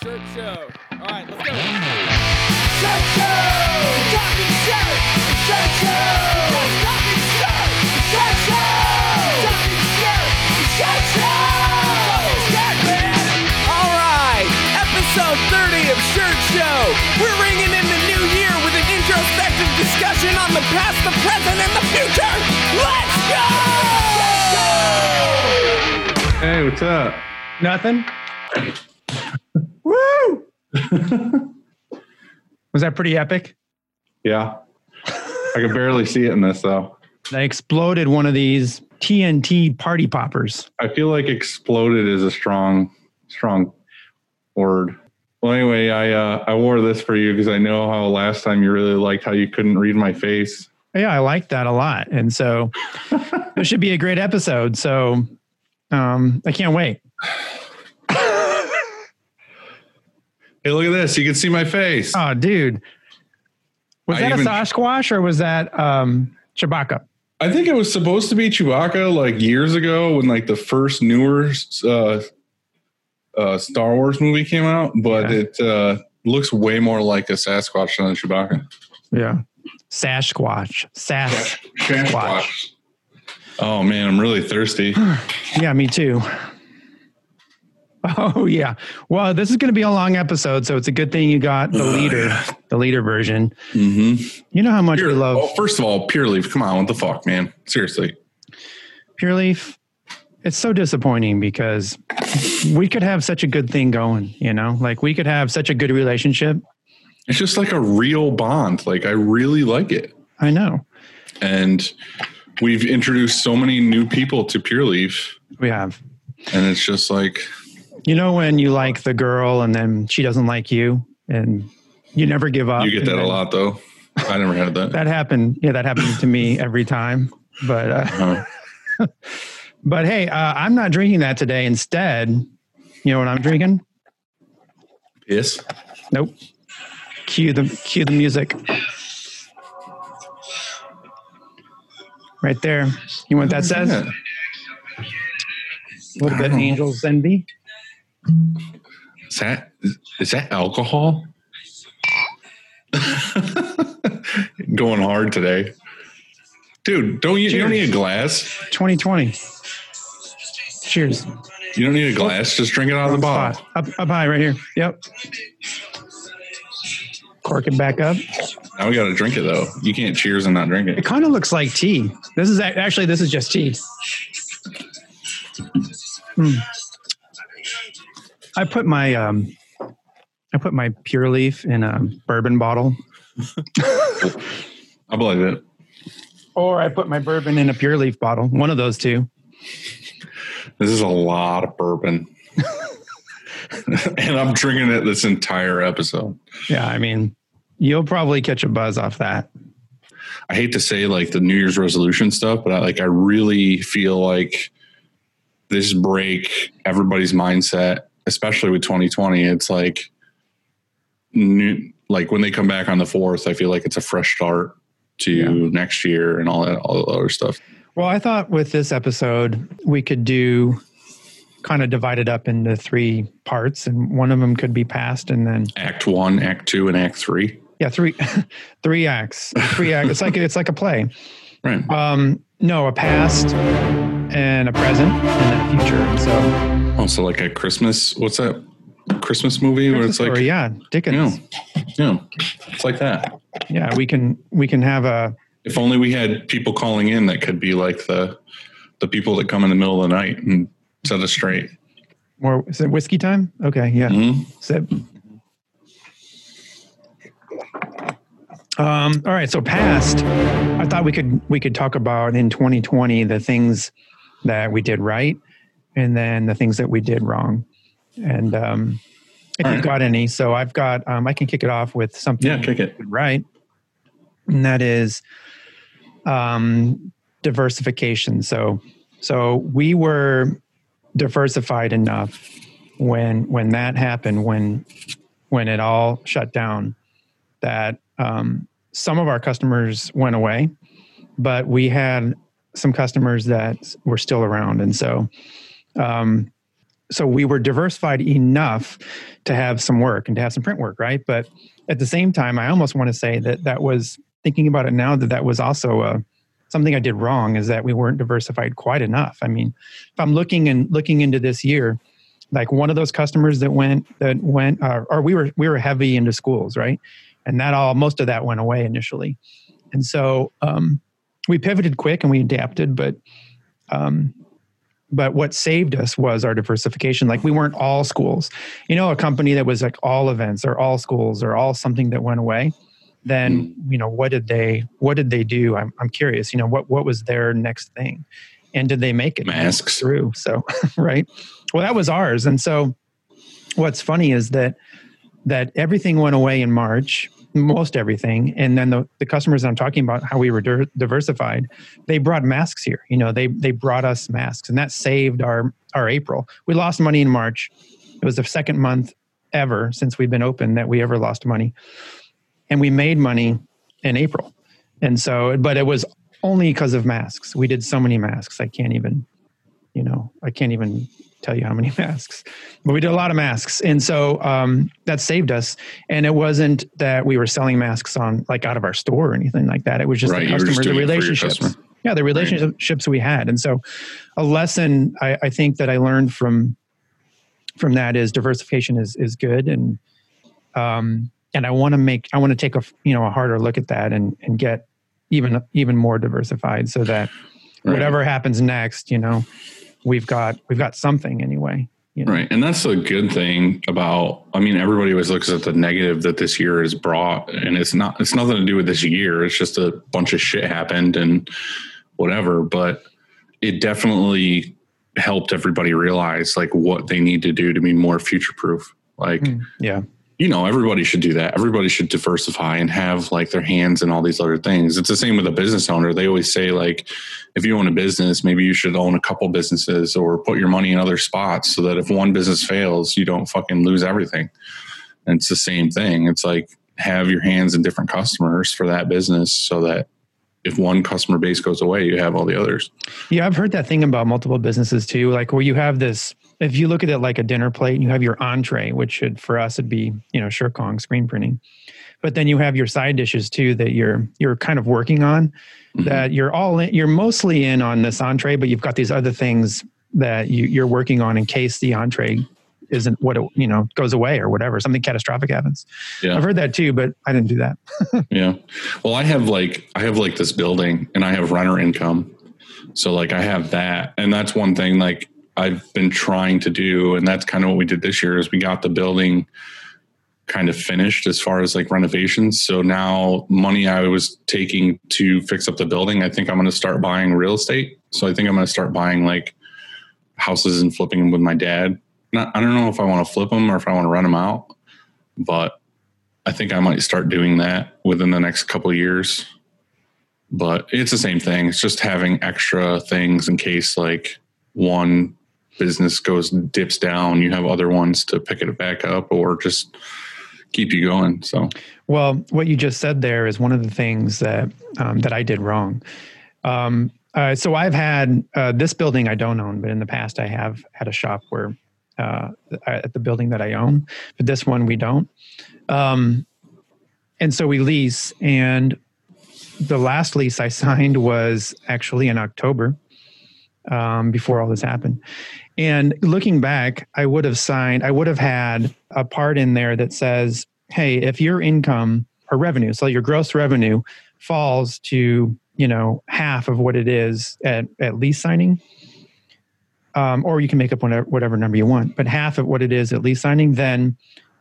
Shirt Show. All right, let's go. Shirt Show! Talking shirt! Shirt Show! Talking shirt! Shirt Show! Talking shirt! Shirt Show! Shirt man! All right, episode 30 of Shirt Show. We're ringing in the new year with an introspective discussion on the past, the present, and the future. Let's go! Hey, what's up? Nothing. Was that pretty epic? Yeah. I can barely see it in this though. I exploded one of these TNT party poppers. I feel like exploded is a strong, strong word. Well, anyway, I uh, I wore this for you because I know how last time you really liked how you couldn't read my face. Yeah, I like that a lot. And so this should be a great episode. So um, I can't wait. Hey, look at this! You can see my face. Oh, dude. Was I that even- a Sasquatch or was that um, Chewbacca? I think it was supposed to be Chewbacca like years ago when like the first newer uh, uh, Star Wars movie came out, but Yeah. it uh, looks way more like a Sasquatch than a Chewbacca. Yeah. Sasquatch. Sas. Sasquatch. Oh man, I'm really thirsty. Yeah, me too. Oh yeah. Well, this is going to be a long episode, so it's a good thing you got the Oh, leader, yeah. the leader version. Mm-hmm. You know how much Pure, we love oh, first of all, Pure Leaf. Come on, what the fuck, man? Seriously. Pure Leaf. It's so disappointing because we could have such a good thing going, you know, like we could have such a good relationship. It's just like a real bond. Like I really like it. I know And we've introduced so many new people to Pure Leaf. we have. And it's just like You know when you like the girl and then she doesn't like you, and you never give up. you get that a lot though. I never had that. That happened. Yeah, that happened to me every time. But uh, Uh, But hey, uh, I'm not drinking that today. Instead, you know what I'm drinking? piss. Nope. Cue the cue the music. Right there. You want what that says? Yeah. A little bit Angels Envy. Is that is that alcohol? Going hard today. Dude, don't you, you don't need a glass. 2020. Cheers. You don't need a glass. Just drink it out of the bottle. Up, up high right here. Yep. Cork it back up. Now we got to drink it though. You can't cheers and not drink It it. kind of looks like tea. This is actually this is just tea. Hmm. I put my um, I put my Pure Leaf in a bourbon bottle, I believe it. or I put my bourbon in a Pure Leaf bottle. One of those two. This is a lot of bourbon. and I'm drinking it this entire episode. Yeah, I mean, you'll probably catch a buzz off that. I hate to say like the New Year's resolution stuff, but I like I really feel like this break everybody's mindset, especially with 2020. It's like new, like when they come back on the fourth, I feel like it's a fresh start to Yeah. next year and all that all the other stuff. Well, I thought with this episode we could do kind of divide it up into three parts, and one of them could be past, and then Act one, act two, and act three. yeah, three three acts, three acts. It's like it's like a play. Right. Um, no, a past and a present and a future. So Also like a Christmas, what's that Christmas movie where Christmas it's like story, yeah, Dickens. Yeah. Yeah. It's like that. Yeah, we can we can have a If only we had people calling in that could be like the the people that come in the middle of the night and set us straight. more. Is it whiskey time? Okay, yeah. Mhm. Sip. Um, all right, so past. I thought we could we could talk about in 2020 the things that we did right, and then the things that we did wrong. And um, if All you've right. got any, so I've got. Um, I can kick it off with something. Yeah, kick it. right, and that is um, diversification. So, so we were diversified enough when when that happened when when it all shut down that um, some of our customers went away but we had some customers that were still around and so um, so we were diversified enough to have some work and to have some print work, right? But at the same time, I almost want to say that that was thinking about it now that that was also a something I did wrong is that we weren't diversified quite enough. I mean, if I'm looking and looking into this year, like one of those customers that went that went uh, or we were we were heavy into schools, right? And that all most of that went away initially, and so um, we pivoted quick and we adapted, but. Um, but what saved us was our diversification. Like we weren't all schools. You know a company that was like all events or all schools or all something that went away then you know what did they what did they do? I'm, I'm curious you know what what was their next thing? And did they make it? Masks. through so right? Well that was ours. And so what's funny is that that everything went away in march most everything and then the, the customers i'm talking about how we were dir- diversified they brought masks here you know they they brought us masks and that saved our our april we lost money in march it was the second month ever since we've been open that we ever lost money and we made money in April. And so, but it was only because of masks. We did so many masks. I can't even, you know, I can't even tell you how many masks, but we did a lot of masks. And so um, that saved us. And it wasn't that we were selling masks on like out of our store or anything like that. It was just Right, the you were just customer, the doing it for your relationships. customer. Yeah, the relationships we had. And so a lesson I, I think that I learned from from that is diversification is is good and um and I want to make I want to take a you know a harder look at that and and get even even more diversified so that Right. whatever happens next, you know, we've got we've got something anyway. You know? Right. And that's a good thing about I mean, everybody always looks at the negative that this year has brought and it's not it's nothing to do with this year. It's just a bunch of shit happened and whatever. But it definitely helped everybody realize like what they need to do to be more future proof. Like Mm, Yeah. You know, everybody should do that. Everybody should diversify and have like their hands in all these other things. It's the same with a business owner. They always say like, if you own a business, maybe you should own a couple businesses or put your money in other spots so that if one business fails, you don't fucking lose everything. And it's the same thing. It's like have your hands in different customers for that business so that if one customer base goes away, you have all the others. Yeah, I've heard that thing about multiple businesses too. Like where you have this, if you look at it like a dinner plate, and you have your entree, which should for us would be you know Shirt Kong screen printing, but then you have your side dishes too that you're you're kind of working on. Mhm. That you're all in, you're mostly in on this entree, but you've got these other things that you, you're working on in case the entree isn't what it, you know goes away or whatever something catastrophic happens. Yeah. I've heard that too, but I didn't do that. Yeah. Well, I have like I have like this building and I have renter income. So like I have that and that's one thing like I've been trying to do and that's kind of what we did this year is we got the building kind of finished as far as like renovations. So now money I was taking to fix up the building, I think I'm going to start buying real estate. So I think I'm going to start buying like houses and flipping them with my dad. Not I don't know if I want to flip them or if I want to rent them out, but I think I might start doing that within the next couple years. But it's the same thing. It's just having extra things in case like one business goes dips down, you have other ones to pick it back up or just keep you going. So Well, what you just said there is one of the things that um, that I did wrong. Um, uh, so I've had uh, this building I don't own, but in the past I have had a shop where uh, at the building that I own, but this one we don't. Um, and so we lease, and the last lease I signed was actually in October um, before all this happened. And looking back, I would have signed, I would have had a part in there that says, hey, if your income or revenue, so your gross revenue falls to, you know, half of what it is at, at lease signing, um, or you can make up whatever, whatever number you want, but half of what it is at lease signing, then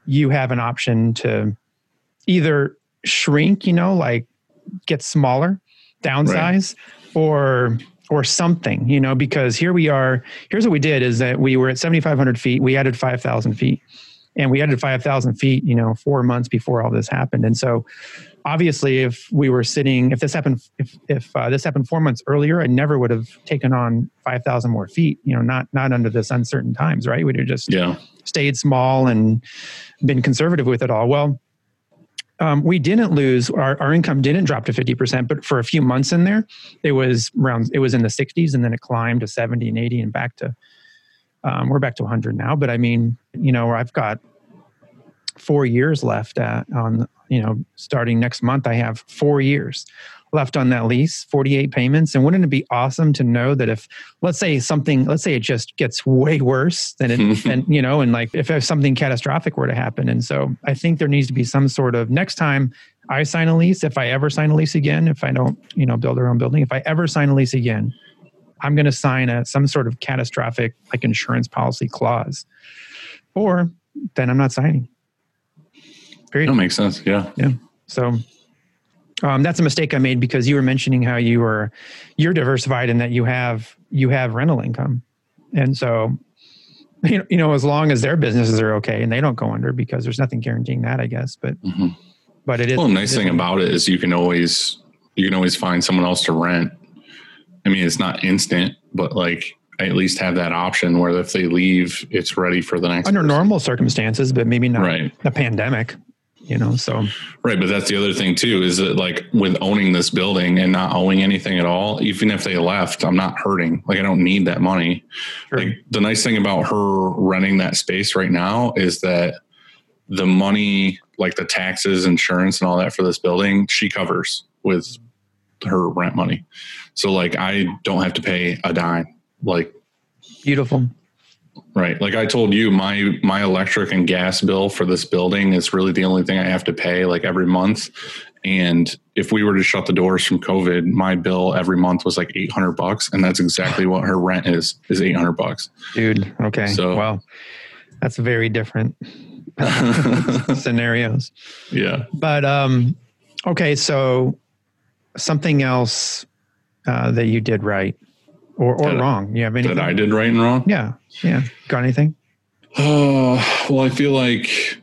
you have an option to either shrink, you know, like get smaller, downsize, or or something, you know, because here we are. Here's what we did: is that we were at 7,500 feet. We added 5,000 feet, and we added 5,000 feet, you know, four months before all this happened. And so, obviously, if we were sitting, if this happened, if if uh, this happened four months earlier, I never would have taken on 5,000 more feet. You know, not not under this uncertain times, right? We'd have just yeah. stayed small and been conservative with it all. Well, um, we didn't lose our, our income didn't drop to 50%, but for a few months in there, it was around, it was in the 60s and then it climbed to 70 and 80 and back to Um, we're back to 100 now, but I mean, you know, I've got four years left at, on, you know, starting next month, I have four years left on that lease, 48 payments. And wouldn't it be awesome to know that if, let's say something, let's say it just gets way worse than it, and, you know, and like if something catastrophic were to happen. And so I think there needs to be some sort of next time I sign a lease, if I ever sign a lease again, if I don't, you know, build our own building, if I ever sign a lease again, I'm going to sign a some sort of catastrophic like insurance policy clause, or then I'm not signing. Period. That makes sense. Yeah. Yeah. So um, that's a mistake I made because you were mentioning how you were you're diversified and that you have you have rental income, and so you know, you know as long as their businesses are okay and they don't go under because there's nothing guaranteeing that I guess, but Mhm. but it is. Well, the nice thing about it is you can always you can always find someone else to rent. I mean, it's not instant, but like I at least have that option where if they leave, it's ready for the next. under person. normal circumstances, but maybe not Right. a pandemic. You know, so Right, but that's the other thing too is that like with owning this building and not owing anything at all, even if they left, I'm not hurting. Like I don't need that money. Sure. Like the nice thing about her renting that space right now is that the money, like the taxes, insurance, and all that for this building, she covers with her rent money. So like I don't have to pay a dime. Like beautiful. Right. Like I told you, my my electric and gas bill for this building is really the only thing I have to pay like every month. And if we were to shut the doors from COVID, my bill every month was like eight hundred bucks, and that's exactly what her rent is is eight hundred bucks. Dude, okay. So- well, that's very different scenarios. yeah. But um okay, so something else uh, that you did right or, or That- wrong. You have anything? That I did right and wrong. Yeah. Yeah. Got anything? Uh, well, I feel like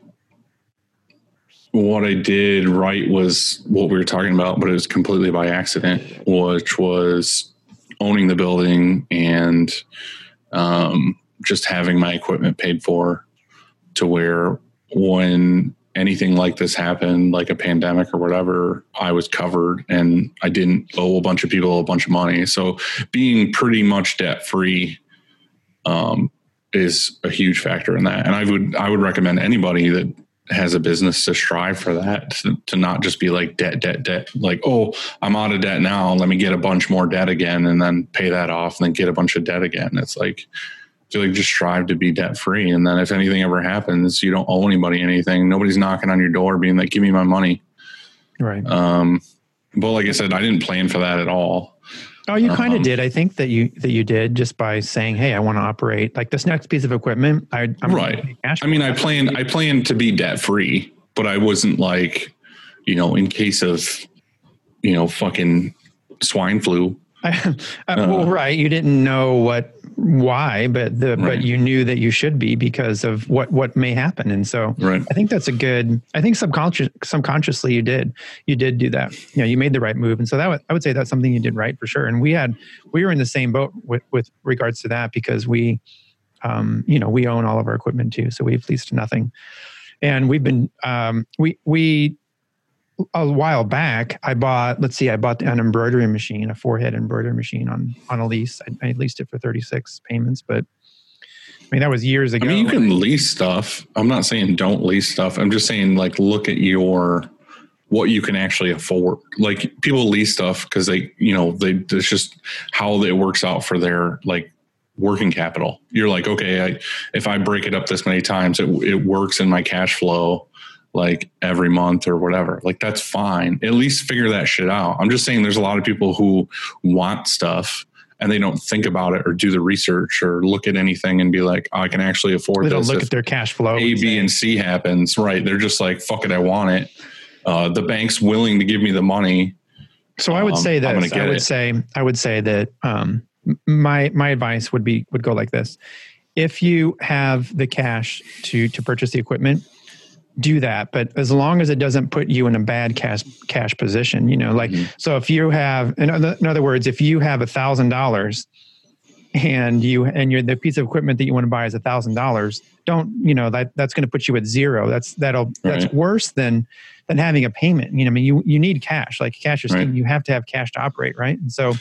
what I did right was what we were talking about, but it was completely by accident, which was owning the building and um, just having my equipment paid for to where when anything like this happened, like a pandemic or whatever, I was covered and I didn't owe a bunch of people a bunch of money. So being pretty much debt free um, is a huge factor in that. And I would I would recommend anybody that has a business to strive for that to, to not just be like debt debt debt like oh I'm out of debt now let me get a bunch more debt again and then pay that off and then get a bunch of debt again it's like Feel like just strive to be debt free and then if anything ever happens you don't owe anybody anything nobody's knocking on your door being like give me my money Right. um but like I said I didn't plan for that at all Oh, you kind of um, did. I think that you that you did just by saying, "Hey, I want to operate like this next piece of equipment." I, I'm Right. I mean, I it." planned I planned to be debt free, but I wasn't like, you know, in case of, you know, fucking swine flu. I, uh, well, right. You didn't know what why, but the but you knew that you should be because of what what may happen, and so Right. I think that's a good. I think subconscious subconsciously you did you did do that. You know, you made the right move, and so that I would say that's something you did right for sure. And we had we were in the same boat with with regards to that because we, um, you know, we own all of our equipment too, so we've leased nothing, and we've been um, we we a while back, I bought, let's see, I bought an embroidery machine, a four-head embroidery machine on on a lease. I, I leased it for 36 payments, but I mean that was years ago. I mean, you can lease stuff. I'm not saying don't lease stuff. I'm just saying like look at your what you can actually afford. Like people lease stuff because they, you know, they it's just how it works out for their like working capital. You're like, okay, I, if I break it up this many times, it it works in my cash flow like every month or whatever. Like that's fine. At least figure that shit out. I'm just saying there's a lot of people who want stuff and they don't think about it or do the research or look at anything and be like, oh, I can actually afford they don't look at their cash flow. A, B, and C happens. Right. They're just like, fuck it, I want it. Uh, the bank's willing to give me the money. So I would Um, say that I would it. say I would say that um, my my advice would be would go like this: if you have the cash to to purchase the equipment, do that. But as long as it doesn't put you in a bad cash cash position, you know, like Mhm. so if you have in other, in other words, if you have a thousand dollars and you and your the piece of equipment that you want to buy is a thousand dollars, don't you know that that's going to put you at zero. That's that'll that's worse than than having a payment. You know, I mean, you you need cash. Like cash is Right. You have to have cash to operate, right? And so,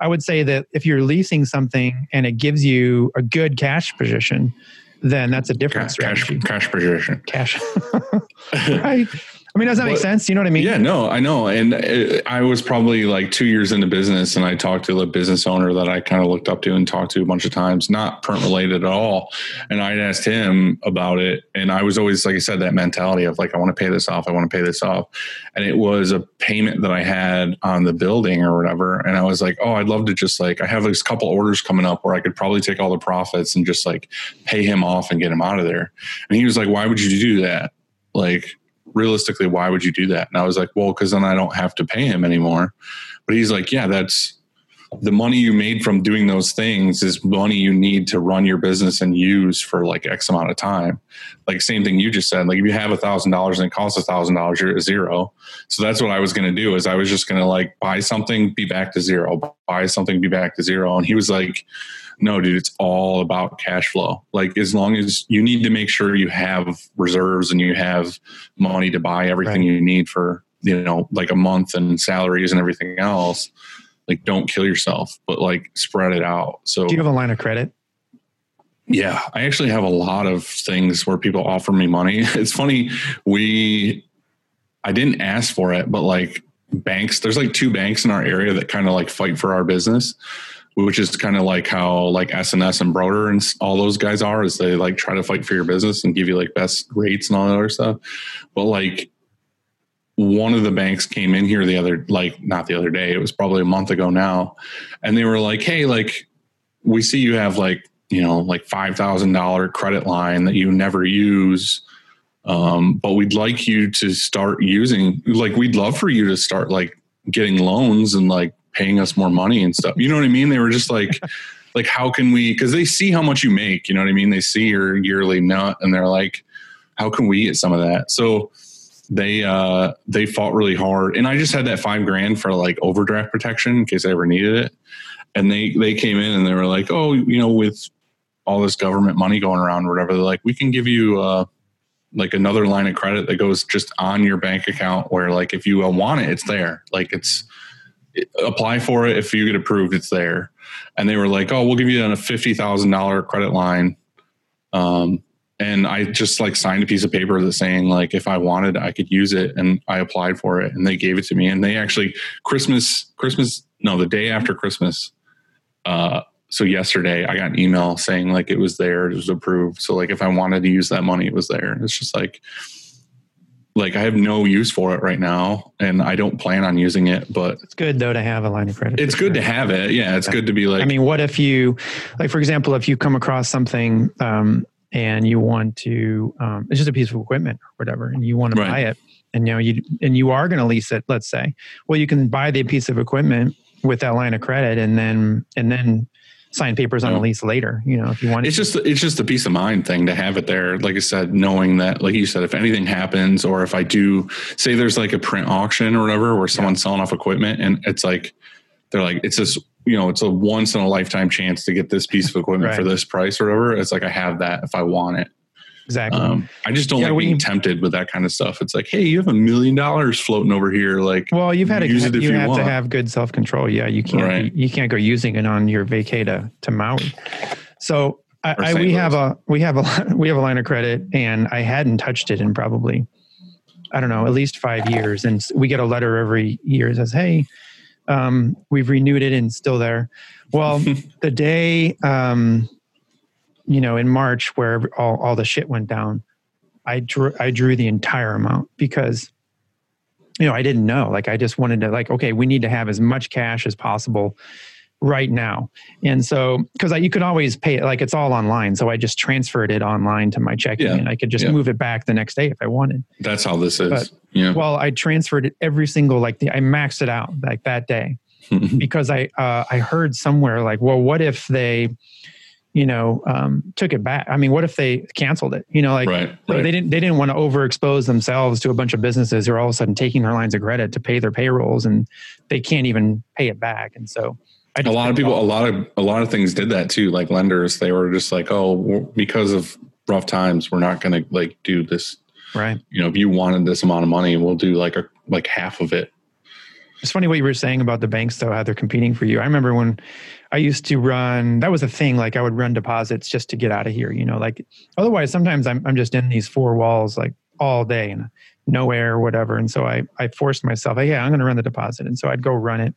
I would say that if you're leasing something and it gives you a good cash position, then that's a different Cash, strategy. cash position. Cash. right. I mean, does that make sense? You know what I mean? Yeah, no, I know. And uh, I was probably like two years into business, and I talked to the business owner that I kind of looked up to and talked to a bunch of times, not print related at all. And I'd asked him about it. And I was always, like I said, that mentality of like, I want to pay this off. I want to pay this off. And it was a payment that I had on the building or whatever. And I was like, oh, I'd love to just like, I have this couple orders coming up where I could probably take all the profits and just like pay him off and get him out of there. And he was like, why would you do that? Like, realistically, why would you do that? And I was like, well, because then I don't have to pay him anymore. But he's like, yeah, that's the money you made from doing those things is money you need to run your business and use for like X amount of time. Like same thing you just said. Like if you have a thousand dollars and it costs a thousand dollars, you're at zero. So that's what I was going to do. Is I was just going to like buy something, be back to zero. Buy something, be back to zero. And he was like, no, dude, it's all about cash flow. Like as long as you need to make sure you have reserves and you have money to buy everything Right. you need for, you know, like a month and salaries and everything else. Like don't kill yourself, but like spread it out. So Do you have a line of credit? yeah, I actually have a lot of things where people offer me money. It's funny, we I didn't ask for it, but like banks, there's like two banks in our area that kind of like fight for our business, which is kind of like how like S&S and Broder and all those guys are, is they like try to fight for your business and give you like best rates and all that other stuff. But like one of the banks came in here the other like not the other day, it was probably a month ago now, and they were like, "Hey, like we see you have like you know like five thousand dollar credit line that you never use." um, but we'd like you to start using like we'd love for you to start like getting loans and like paying us more money and stuff. You know what i mean? They were just like like how can we because they see how much you make you know what i mean? They see your yearly nut and they're like how can we get some of that? So they uh they fought really hard. And i just had that five grand for like overdraft protection in case i ever needed it. And they they came in and they were like oh you know with all this government money going around or whatever they're like we can give you uh like another line of credit that goes just on your bank account where like if you want it it's there. Like it's it- apply for it if you get approved it's there and they were like oh we'll give you a $50000 credit line um and i just like signed a piece of paper that saying like if i wanted i could use it and i applied for it and they gave it to me and they actually christmas christmas no the day after christmas uh so yesterday I got an email saying like it was there, it was approved. So like if I wanted to use that money, it was there. It's just like like I have no use for it right now and I don't plan on using it, but It's good though to have a line of credit. it's good to have it. Yeah, it's good to be like I mean, what if you, like, for example, if you come across something um, and you want to, um, it's just a piece of equipment or whatever, and you want to Right. buy it, and you know, you and you are going to lease it. Let's say, well, you can buy the piece of equipment with that line of credit, and then and then sign papers on Yeah. a lease later. You know, if you want. it's just it's just a peace of mind thing to have it there like i said knowing that like you said if anything happens or if i do say there's like a print auction or whatever where someone's selling off equipment and it's like they're like it's this you know it's a once in a lifetime chance to get this piece of equipment for this price or whatever it's like i have that if i want it exactly. um, i just don't Yeah, like we- being tempted with that kind of stuff it's like hey you have a million dollars floating over here like well, you've had to use it if you you have to have good self control. Yeah, you can't Right. you can't go using it on your vacay to, to Maui. So I, I, we have a we have a we have a line of credit, and I hadn't touched it in probably I don't know at least five years, and we get a letter every year that says, "Hey, um, we've renewed it and it's still there." Well, the day um, you know in March where all all the shit went down, I drew I drew the entire amount because you know I didn't know. Like I just wanted to like okay we need to have as much cash as possible right now. And so because you could always pay it like it's all online. So I just transferred it online to my checking Yeah. and I could just Yeah. move it back the next day if I wanted. That's how this is. But- yeah. well I transferred it every single like the, I maxed it out like that day. Because I uh, I heard somewhere like, well, what if they, you know, um, took it back? I mean, what if they canceled it? You know, like right right they didn't they didn't want to overexpose themselves to a bunch of businesses who are all of a sudden taking their lines of credit to pay their payrolls and they can't even pay it back. And so I a lot of people a lot of a lot of things did that too like lenders they were just like oh because of rough times we're not going to like do this right. you know if you wanted this amount of money we'll do like a like half of it It's funny what you were saying about the banks, though, how they're competing for you. I remember when I used to run, that was a thing. Like I would run deposits just to get out of here, you know, like otherwise sometimes I'm, I'm just in these four walls like all day and no air or whatever. And so I, I forced myself, hey, yeah, I'm going to run the deposit. And so I'd go run it.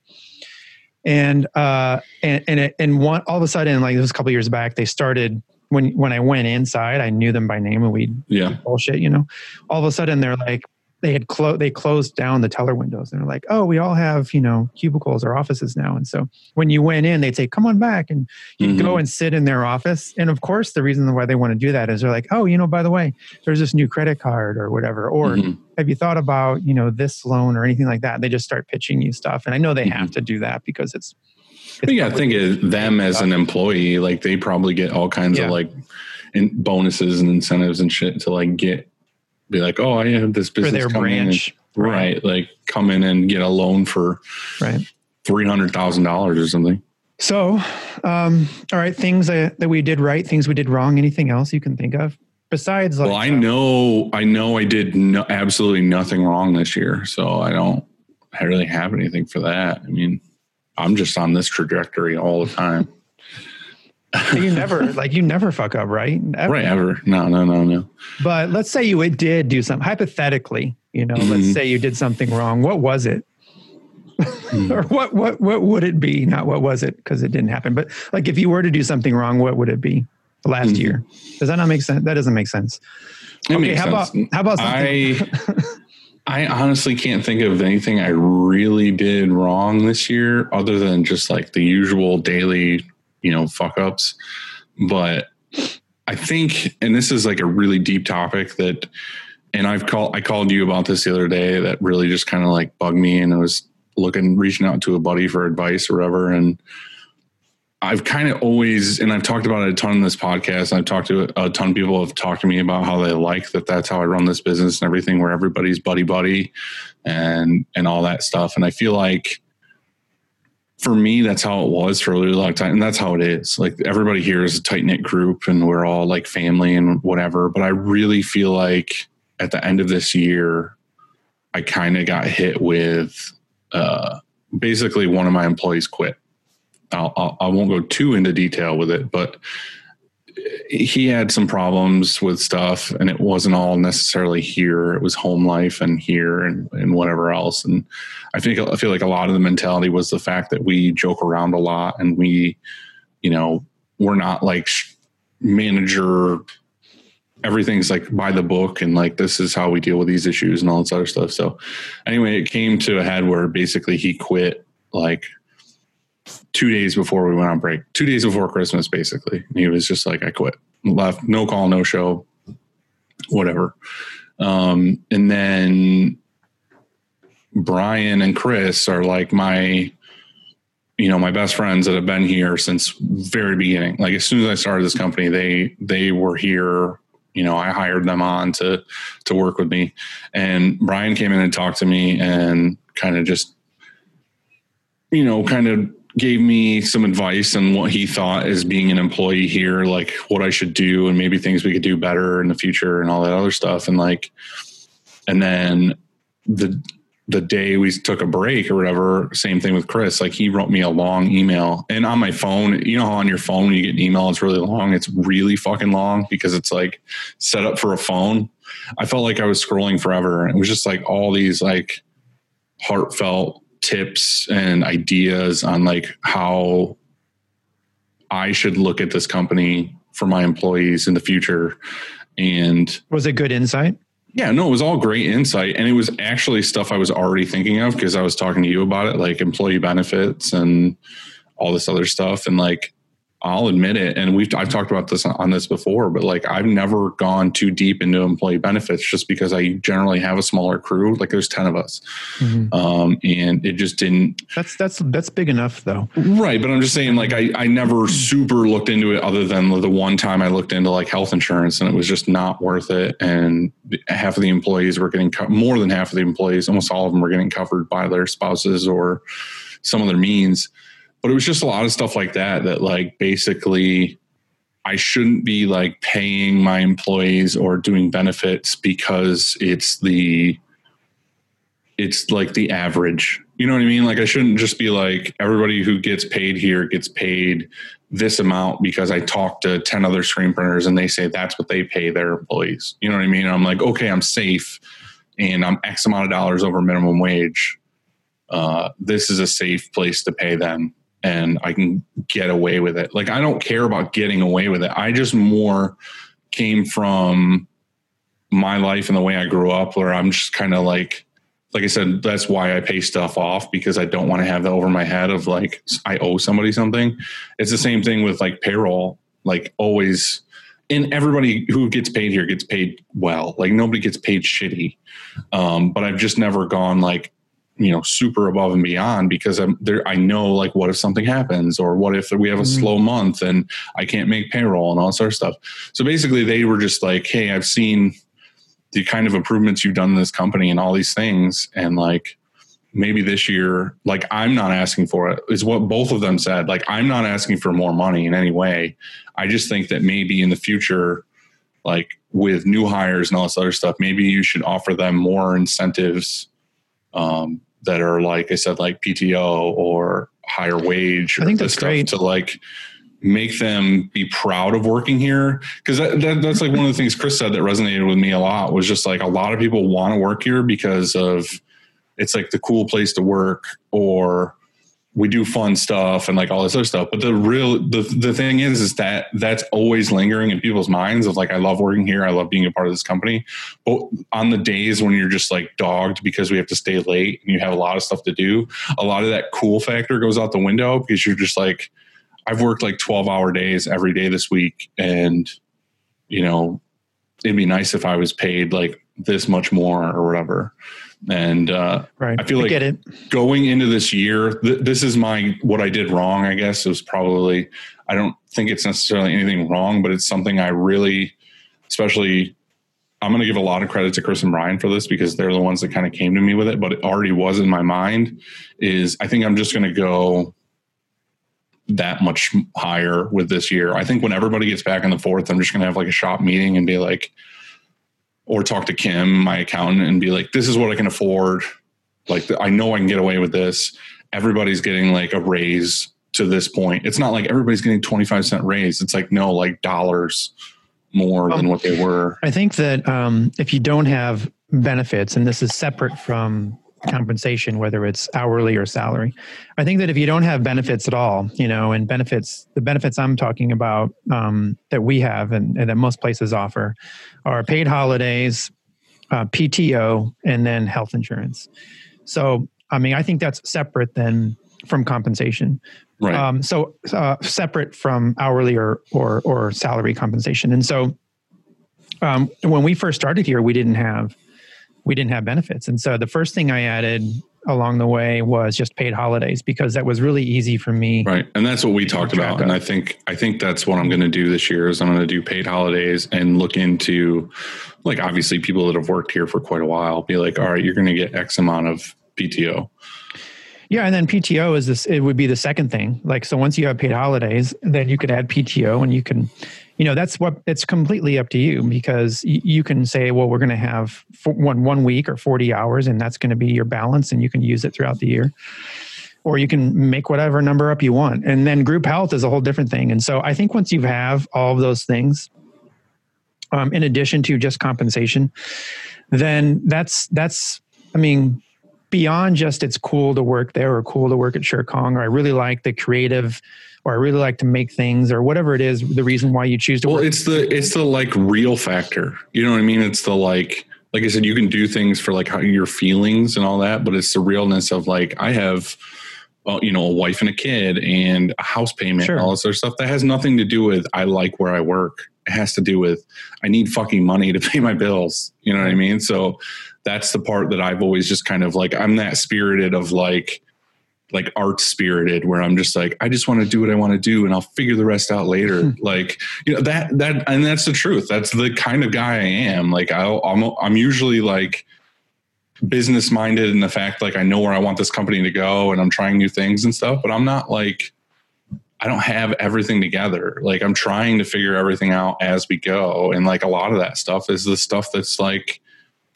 And, uh, and, and, it, and one, all of a sudden, like this was a couple years back, they started when, when I went inside, I knew them by name and we Yeah. bullshit, you know, all of a sudden they're like, they had closed, they closed down the teller windows and they're like, oh, we all have, you know, cubicles or offices now. And so when you went in, they'd say, come on back. And you'd go Mhm. and sit in their office. And of course, the reason why they want to do that is they're like, oh, you know, by the way, there's this new credit card or whatever. Or Mhm. have you thought about, you know, this loan or anything like that? They just start pitching you stuff. And I know they have to do that because it's, you got to think of them as an employee. Like they probably get all kinds Yeah. of like in bonuses and incentives and shit to like get be like, oh, I have this business. for their coming in and- branch. right? Like come in and get a loan for Right. three hundred thousand dollars or something. So, um, all right, things that, that we did right, things we did wrong. Anything else you can think of besides? Like, well, I uh, know, I know, I did no, absolutely nothing wrong this year, so I don't I really have anything for that. I mean, I'm just on this trajectory all the time. You never like you never fuck up, right? Ever. right? Ever? No, no, no, no. But let's say you it did do something hypothetically. You know, let's Mhm. say you did something wrong. What was it? Hmm. or what what what would it be? Not what was it because it didn't happen. But like if you were to do something wrong, what would it be? Last Mhm. year. Does that not make sense? That doesn't make sense. It okay, makes how sense. about how about something? I I honestly can't think of anything I really did wrong this year other than just like the usual daily, you know, fuck ups. But I think and this is like a really deep topic that and I've called I called you about this the other day that really just kind of like bugged me and I was looking reaching out to a buddy for advice or whatever and I've kind of always, and I've talked about it a ton in this podcast. And I've talked to a ton of people have talked to me about how they like that. That's how I run this business and everything, where everybody's buddy buddy, and and all that stuff. And I feel like for me, that's how it was for a really long time, and that's how it is. Like everybody here is a tight knit group, and we're all like family and whatever. But I really feel like at the end of this year, I kind of got hit with uh, basically one of my employees quit. I'll, I'll, I won't go too into detail with it, but he had some problems with stuff and it wasn't all necessarily here. It was home life and here and, and whatever else. And I think, I feel like a lot of the mentality was the fact that we joke around a lot and we, you know, we're not like manager, everything's like by the book and like this is how we deal with these issues and all this other stuff. So anyway, it came to a head where basically he quit like two days before we went on break, two days before Christmas, basically. And he was just like, I quit, left, no call, no show, whatever. Um, and then Brian and Chris are like my, you know, my best friends that have been here since very beginning. Like as soon as I started this company, they, they were here. You know, I hired them on to, to work with me and Brian came in and talked to me and kind of just, you know, kind of gave me some advice on what he thought as being an employee here, like what I should do and maybe things we could do better in the future and all that other stuff. And like, and then the, the day we took a break or whatever, same thing with Chris. Like he wrote me a long email and on my phone, you know on your phone when you get an email, it's really long. It's really fucking long because it's like set up for a phone. I felt like I was scrolling forever. It was just like all these like heartfelt tips and ideas on like how I should look at this company for my employees in the future. And Was it good insight? yeah, no, it was all great insight. And it was actually stuff I was already thinking of because I was talking to you about it, like employee benefits and all this other stuff. And like, I'll admit it. And we've, I've talked about this on this before, but like, I've never gone too deep into employee benefits just because I generally have a smaller crew. Like, there's 10 of us. Mhm. Um, and it just didn't, That's that's that's big enough though. Right, but I'm just saying, like, I, I never super looked into it other than the one time I looked into like health insurance, and it was just not worth it. And half of the employees were getting co- more than half of the employees, almost all of them were getting covered by their spouses or some other means. But it was just a lot of stuff like that that, like, basically, I shouldn't be like paying my employees or doing benefits because it's the it's like the average You know what I mean? Like I shouldn't just be like everybody who gets paid here gets paid this amount because I talked to 10 other screen printers and they say that's what they pay their employees. You know what I mean? I'm like, okay, I'm safe and I'm X amount of dollars over minimum wage. Uh, this is a safe place to pay them and I can get away with it. Like I don't care about getting away with it. I just more came from my life and the way I grew up where I'm just kind of like like I said, that's why I pay stuff off because I don't want to have that over my head of like I owe somebody something. It's the same thing with like payroll, like always. And everybody who gets paid here gets paid well. Like nobody gets paid shitty. Um, but I've just never gone like, you know, super above and beyond because I'm there. I know like what if something happens or what if we have a mm-hmm. slow month and I can't make payroll and all that sort of stuff. So basically, they were just like, hey, I've seen the kind of improvements you've done in this company and all these things and like maybe this year like i'm not asking for it is what both of them said like i'm not asking for more money in any way i just think that maybe in the future like with new hires and all this other stuff maybe you should offer them more incentives um, that are like i said like pto or higher wage i think that's great. to like make them be proud of working here. Because that, that, that's like one of the things chris said that resonated with me a lot was just like a lot of people want to work here because of it's like the cool place to work or we do fun stuff and like all this other stuff but the real the, the thing is is that that's always lingering in people's minds of like i love working here i love being a part of this company but on the days when you're just like dogged because we have to stay late and you have a lot of stuff to do a lot of that cool factor goes out the window because you're just like I've worked like 12 hour days every day this week. And, you know, it'd be nice if I was paid like this much more or whatever. And uh, right. I feel like I going into this year, th- this is my what I did wrong. I guess it was probably I don't think it's necessarily anything wrong, but it's something I really, especially, I'm going to give a lot of credit to Chris and Brian for this because they're the ones that kind of came to me with it. But it already was in my mind. Is I think I'm just going to go that much higher with this year. I think when everybody gets back in the fourth, I'm just going to have like a shop meeting and be like, or talk to Kim, my accountant, and be like, this is what I can afford. Like, I know I can get away with this. Everybody's getting like a raise to this point. It's not like everybody's getting 25 cent raise. It's like, no, like dollars more um, than what they were. I think that um, if you don't have benefits, and this is separate from compensation, whether it's hourly or salary. I think that if you don't have benefits at all, you know, and benefits, the benefits I'm talking about um, that we have and, and, that most places offer are paid holidays, uh, PTO, and then health insurance. So, I mean, I think that's separate than from compensation. Right. Um, so, uh, separate from hourly or, or, or salary compensation. And so, um, when we first started here, we didn't have we didn't have benefits. And so the first thing I added along the way was just paid holidays because that was really easy for me. Right. And that's what we talked about. And I think I think that's what I'm going to do this year is I'm going to do paid holidays and look into like obviously people that have worked here for quite a while be like, all right, you're going to get X amount of PTO. Yeah, and then PTO is this it would be the second thing. Like so once you have paid holidays, then you could add PTO and you can you know that's what it's completely up to you because you can say well we're going to have one one week or 40 hours and that's going to be your balance and you can use it throughout the year. Or you can make whatever number up you want. And then group health is a whole different thing. And so i think once you have all of those things um, in addition to just compensation then that's that's i mean beyond just it's cool to work there or cool to work at Shirt Kong or I really like the creative or I really like to make things or whatever it is the reason why you choose to well work. it's the it's the like real factor. You know what I mean? It's the like like I said you can do things for like how your feelings and all that but it's the realness of like I have uh, you know a wife and a kid and a house payment sure. and all this other stuff that has nothing to do with I like where I work. It has to do with I need fucking money to pay my bills. You know what I mean? So that's the part that I've always just kind of like I'm that spirited of like like art spirited where I'm just like I just want to do what I want to do and I'll figure the rest out later. Hmm. like you know that that and that's the truth. That's the kind of guy I am. Like I'll, I'm I'm usually like business minded in the fact like I know where I want this company to go and I'm trying new things and stuff, but I'm not like I don't have everything together. Like I'm trying to figure everything out as we go and like a lot of that stuff is the stuff that's like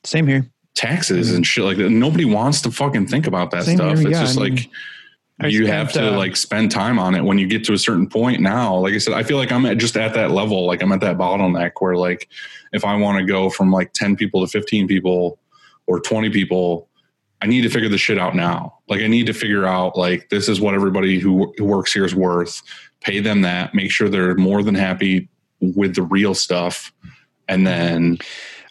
same here taxes and shit like that. Nobody wants to fucking think about that Same stuff. here, it's yeah, just I mean, like I you spent, have to uh, like spend time on it when you get to a certain point now. Like I said, I feel like I'm at just at that level. Like I'm at that bottleneck where like if I want to go from like 10 people to 15 people or 20 people, I need to figure this shit out now. Like I need to figure out like this is what everybody who, who works here is worth. Pay them that. Make sure they're more than happy with the real stuff. And then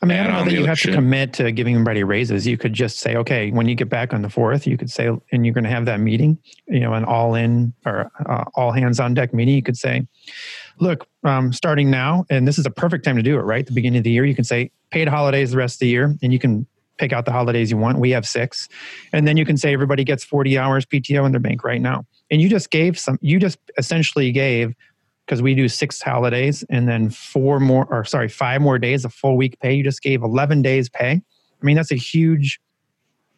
I mean, I don't know that you have shit. to commit to giving everybody raises. You could just say, okay, when you get back on the fourth, you could say, and you're going to have that meeting, you know, an all in or uh, all hands on deck meeting. You could say, look, um, starting now, and this is a perfect time to do it, right? The beginning of the year, you can say paid holidays the rest of the year, and you can pick out the holidays you want. We have six. And then you can say everybody gets 40 hours PTO in their bank right now. And you just gave some, you just essentially gave because we do six holidays and then four more or sorry five more days of full week pay. You just gave 11 days pay. I mean that's a huge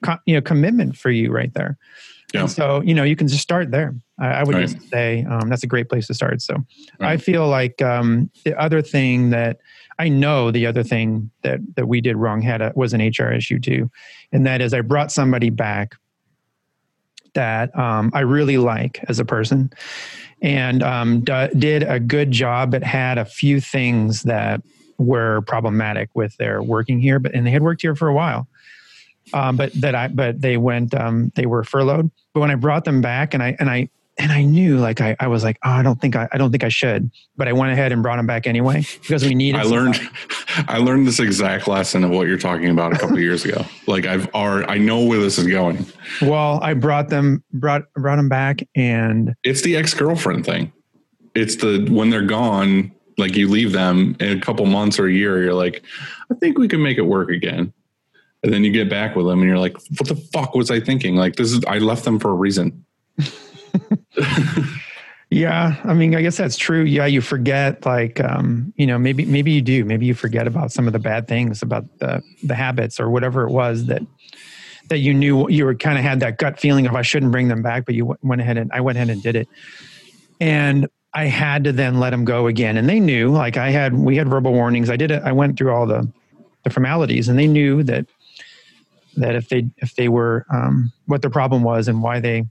co- you know commitment for you right there. Yeah. and so you know you can just start there. I, I would Right. just say um, that's a great place to start. So i feel like um, the other thing that i know the other thing that that we did wrong had a, was an hr issue too. And that is i brought somebody back that um, i really like as a person and um, d- did a good job, but had a few things that were problematic with their working here. But and they had worked here for a while, um, but that I but they went um, they were furloughed. But when I brought them back, and I and I and I knew like I, I was like oh I don't think I, I don't think I should, but I went ahead and brought them back anyway because we needed. I learned somebody. I learned this exact lesson of what you're talking about a couple of years ago. Like I've already I know where this is going. Well, I brought them brought brought them back, and It's the ex-girlfriend thing. It's the when they're gone, like you leave them in a couple months or a year, you're like, I think we can make it work again. And then you get back with them and you're like, what the fuck was I thinking? Like this is I left them for a reason. Yeah, I mean, I guess that's true. Yeah, you forget, like, um, you know, maybe maybe you do. Maybe you forget about some of the bad things, about the the habits or whatever it was that that you knew you were kind of had that gut feeling of I shouldn't bring them back, but you went ahead and I went ahead and did it, and I had to then let them go again. And they knew, like, I had we had verbal warnings. I did it. I went through all the the formalities, and they knew that that if they if they were um, what the problem was and why they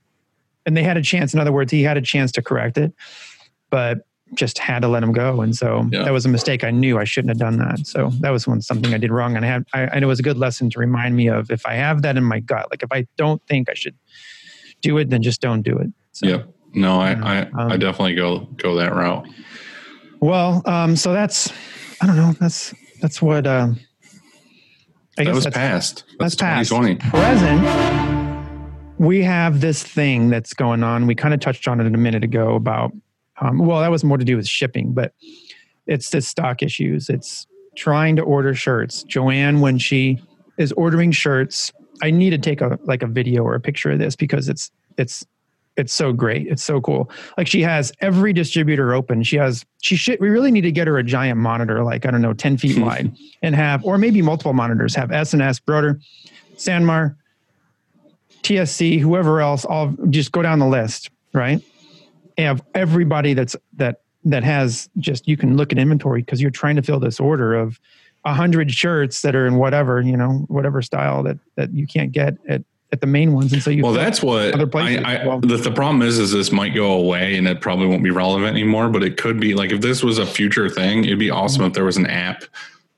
and they had a chance. In other words, he had a chance to correct it, but just had to let him go. And so Yeah. that was a mistake. I knew I shouldn't have done that. So that was one something I did wrong. And I had, I, and it was a good lesson to remind me of if I have that in my gut, like if I don't think I should do it, then just don't do it. So, Yep. No, I, I, I um, definitely go go that route. Well, um, so that's, I don't know. That's, that's what, uh, I That was that's, past. that's That's past. 2020. Present, we have this thing that's going on. We kind of touched on it a minute ago about, um, well, that was more to do with shipping, but it's the stock issues. It's trying to order shirts. Joanne, when she is ordering shirts, I need to take a like a video or a picture of this because it's it's it's so great. It's so cool. Like she has every distributor open. She has she should we really need to get her a giant monitor, like I don't know, 10 feet wide, and have or maybe multiple monitors, have S&S, Broder, Sanmar, TSC, whoever else, all just go down the list, right? Have everybody that's that that has just you can look at inventory because you're trying to fill this order of a hundred shirts that are in whatever you know whatever style that that you can't get at at the main ones, and so you Well, that's what other I, places I, as well. the, the problem is, is this might go away and it probably won't be relevant anymore. But it could be like if this was a future thing, it'd be awesome mm-hmm. if there was an app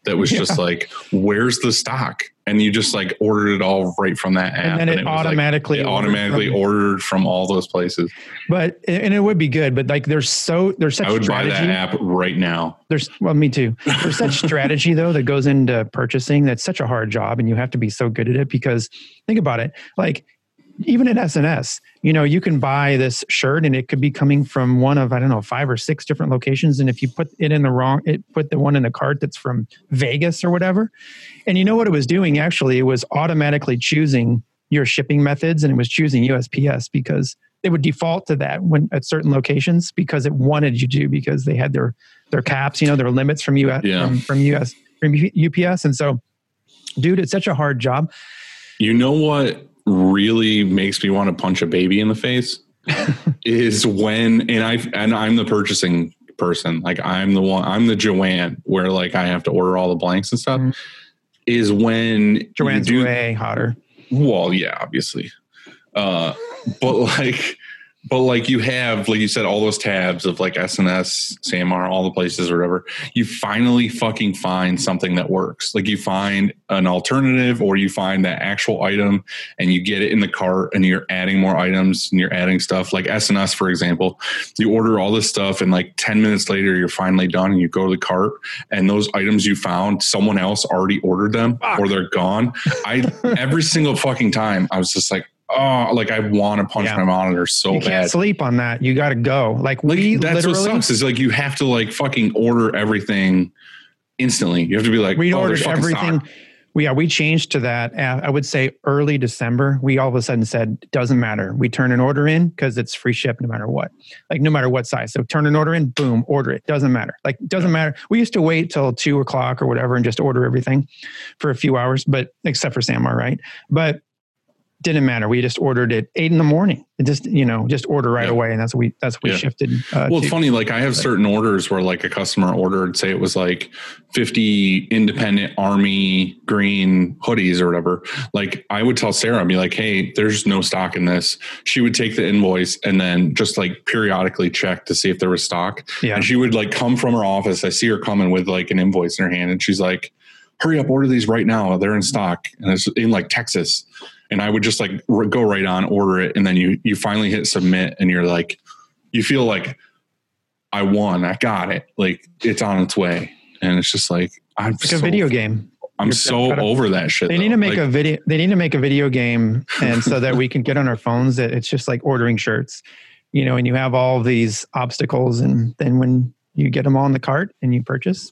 that was just like, "Where's the stock?" and you just like ordered it all right from that app, then it was, like, automatically it ordered automatically from- ordered from all those places. But and it would be good, but like there's so there's such strategy. I would buy strategy. that app right now. There's well, me too. There's such strategy though that goes into purchasing. That's such a hard job, and you have to be so good at it because think about it. Like even at S&S, you know, you can buy this shirt and it could be coming from one of I don't know five or six different locations, and if you put it in the wrong, it put the one in the cart that's from Vegas or whatever, and you know what it was doing? Actually, it was automatically choosing your shipping methods, and it was choosing USPS because they would default to that when at certain locations because it wanted you to because they had their their caps, you know, their limits from US Yeah. from, from US from UPS, and so, dude, it's such a hard job. You know what really makes me want to punch a baby in the face is when and I and I'm the purchasing person. Like I'm the one I'm the Joanne where like I have to order all the blanks and stuff. Mhm. is when Joanne's do, way hotter. well, yeah, obviously. Uh, but like, but like you have, like you said, all those tabs of like S&S, SanMar, all the places or whatever. You finally fucking find something that works. Like you find an alternative or you find that actual item and you get it in the cart and you're adding more items and you're adding stuff like S&S, for example. You order all this stuff and like 10 minutes later, you're finally done and you go to the cart and those items you found, someone else already ordered them or they're gone. I, every single fucking time, I was just like, oh, like I want to punch Yeah. my monitor so bad. you bad. can't sleep on that. You got to go. Like Like we that's what sucks is like you have to like fucking order everything instantly. You have to be like, we oh, ordered everything. stock. We, yeah, we changed to that. uh, I would say early December. We all of a sudden said, doesn't matter. We turn an order in because it's free ship no matter what, like no matter what size. So turn an order in, boom, order it. Doesn't matter. Like doesn't matter. We used to wait till two o'clock or whatever and just order everything for a few hours, but except for SanMar, right? But didn't matter. We just ordered it eight in the morning. It just you know just order right Yeah. away, and that's what we that's what we Yeah. shifted. Uh, Well, to. it's funny. Like I have certain orders where like a customer ordered, say it was like 50 independent army green hoodies or whatever. Like I would tell Sarah, I'd be like, Hey, there's no stock in this. She would take the invoice and then just like periodically check to see if there was stock. Yeah. And she would like come from her office. I see her coming with like an invoice in her hand and she's like, hurry up, order these right now. They're in stock. And it's in like Texas. And I would just like r- go right on, order it. And then you, you finally hit submit and you're like, you feel like I won. I got it. Like it's on its way. And it's just like, I'm It's like so, a video game. I'm You're so over that shit. They need to make Like, a video. They need to make a video game, and so that we can get on our phones. That it's just like ordering shirts, you know. And you have all these obstacles, and then when you get them all in the cart and you purchase,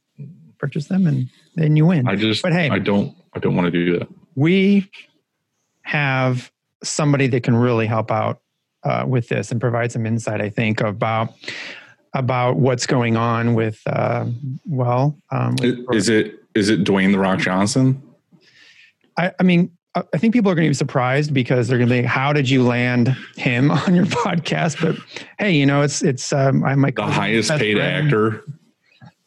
purchase them, and then you win. I just, But hey- I don't, I don't want to do that. we have somebody that can really help out uh, with this and provide some insight. I think about about what's going on with uh, well, um, with- Is it, is it Dwayne the Rock Johnson? I, I mean, I I think people are going to be surprised because they're going to be, "How did you land him on your podcast?" But hey, you know, it's it's um, I might The highest paid friend. actor.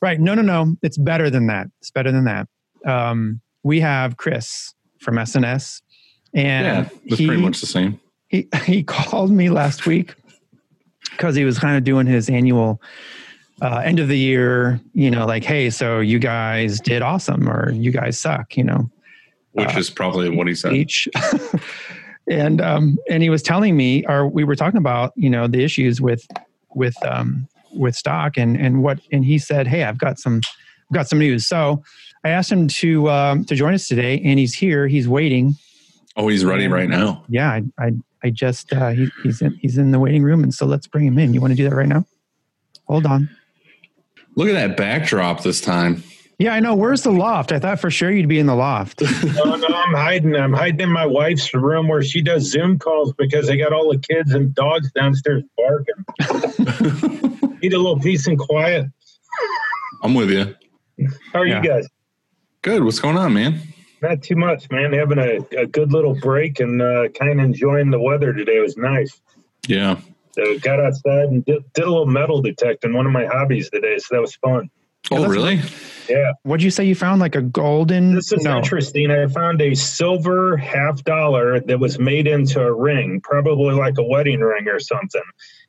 Right? No, no, no. It's better than that. It's better than that. Um, we have Chris from S&S, and Yeah. That's he, pretty much the same. he he called me last week because he was kind of doing his annual uh, end of the year. You know, like, hey, so you guys did awesome, or you guys suck. You know, Which is probably what he said. speech. and um, and he was telling me, or we were talking about, you know, the issues with with um, with stock and and what, and he said, hey, I've got some I've got some news. So I asked him to um, to join us today, and he's here. He's waiting. Oh, he's ready right now. Yeah, I I, I just uh, he, he's in he's in the waiting room, and so let's bring him in. You want to do that right now? Hold on. Look at that backdrop this time. Yeah, I know. Where's the loft? I thought for sure you'd be in the loft. No, no, I'm hiding. I'm hiding in my wife's room where she does Zoom calls because they got all the kids and dogs downstairs barking. Need a little peace and quiet. I'm with you. How are Yeah. you guys? Good. What's going on, man? Not too much, man. Having a, a good little break and uh, kind of enjoying the weather today. It was nice. Yeah. So got outside and did, did a little metal detecting, one of my hobbies today. So that was fun. Oh, that's- really? Yeah. What'd you say you found? Like a golden? This is no. interesting. I found a silver half dollar that was made into a ring, probably like a wedding ring or something.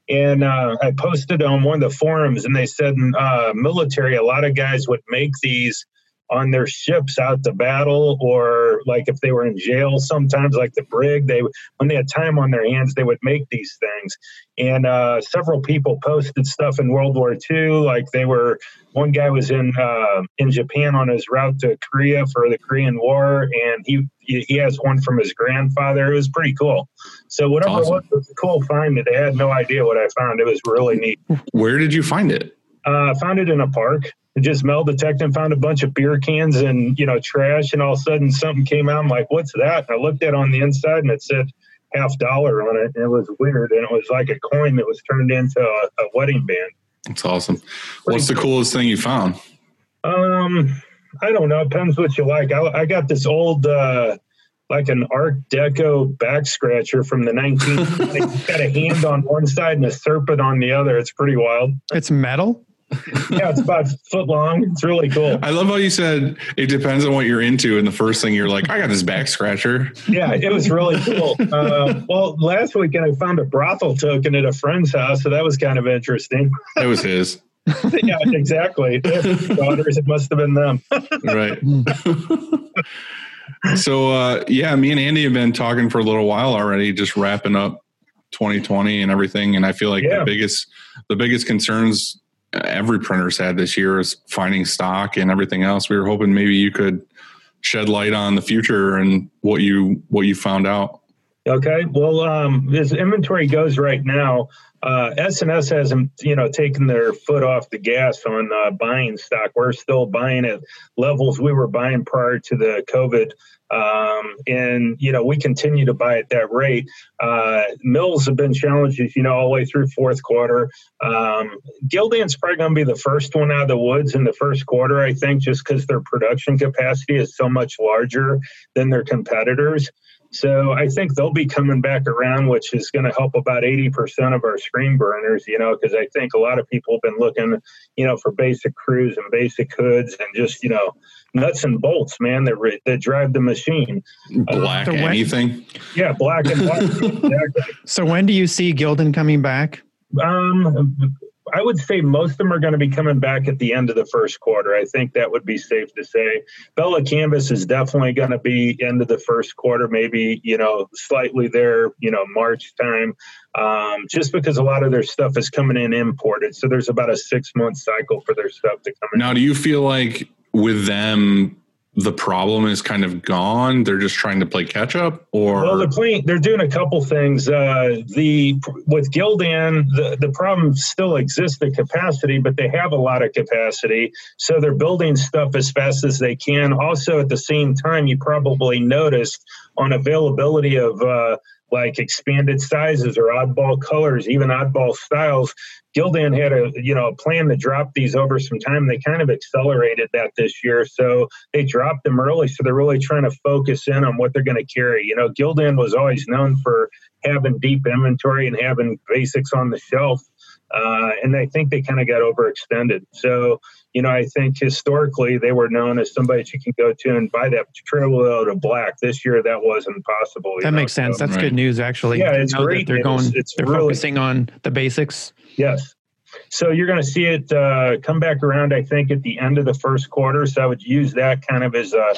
And uh, I posted on one of the forums, and they said in uh, military, a lot of guys would make these on their ships out to battle, or like if they were in jail, sometimes like the brig, they when they had time on their hands, they would make these things. And uh, several people posted stuff in World War II, like they were one guy was in uh, in Japan on his route to Korea for the Korean War, and he he has one from his grandfather. It was pretty cool. So whatever Awesome. it was, it was a cool find that I had no idea what I found. It was really neat. Where did you find it? Uh, I found it in a park. I just metal detected and found a bunch of beer cans and you know trash, and all of a sudden something came out. I'm like, "What's that?" And I looked at it on the inside, and it said half dollar on it, and it was weird, and it was like a coin that was turned into a, a wedding band. That's awesome. What's the coolest thing you found? Um, I don't know. It Depends what you like. I, I got this old, uh, like an Art Deco back scratcher from the 19. it's got a hand on one side and a serpent on the other. It's pretty wild. It's metal. Yeah, it's about foot long. It's really cool. I love how you said it depends on what you're into, and the first thing you're like, I got this back scratcher. Yeah, it was really cool. Uh, well, last weekend I found a brothel token at a friend's house, so that was kind of interesting. It was his. yeah, exactly. Daughters, it must have been them. right. so uh, yeah, me and Andy have been talking for a little while already, just wrapping up 2020 and everything. And I feel like Yeah. the biggest the biggest concerns every printer's had this year is finding stock and everything else. We were hoping maybe you could shed light on the future and what you what you found out. Okay. Well, um, as inventory goes right now, uh, S&S hasn't, you know, taken their foot off the gas on uh, buying stock. We're still buying at levels we were buying prior to the COVID. Um, and, you know, we continue to buy at that rate. Uh, mills have been challenges, you know, all the way through fourth quarter. Um, Gildan's probably going to be the first one out of the woods in the first quarter, I think, just because their production capacity is so much larger than their competitors. So I think they'll be coming back around, which is going to help about 80% of our screen burners, you know, because I think a lot of people have been looking, you know, for basic crews and basic hoods and just, you know, nuts and bolts, man, that, re- that drive the machine. Black so when- anything. Yeah, black and white. exactly. So when do you see Gildan coming back? Um, I would say most of them are going to be coming back at the end of the first quarter. I think that would be safe to say. Bella Canvas is definitely going to be end of the first quarter, maybe you know slightly there, you know March time, um, just because a lot of their stuff is coming in imported. So there's about a six month cycle for their stuff to come in. Now, do you feel like with them the problem is kind of gone? They're just trying to play catch up, or Well, they're playing. They're doing a couple things. Uh, the with Gildan, the the problem still exists the capacity, but they have a lot of capacity, so they're building stuff as fast as they can. Also, at the same time, you probably noticed on availability of uh, like expanded sizes or oddball colors, even oddball styles. Gildan had a you know a plan to drop these over some time. They kind of accelerated that this year, so they dropped them early. So they're really trying to focus in on what they're going to carry. You know, Gildan was always known for having deep inventory and having basics on the shelf. Uh, and I think they kind of got overextended. So, you know, I think historically they were known as somebody that you can go to and buy that truckload of black. This year that wasn't possible. That know, makes sense. so- That's Right. good news, actually. Yeah, it's know that great They're news. going. It's they're really- focusing on the basics. Yes. So you're going to see it uh, come back around, I think, at the end of the first quarter. So I would use that kind of as a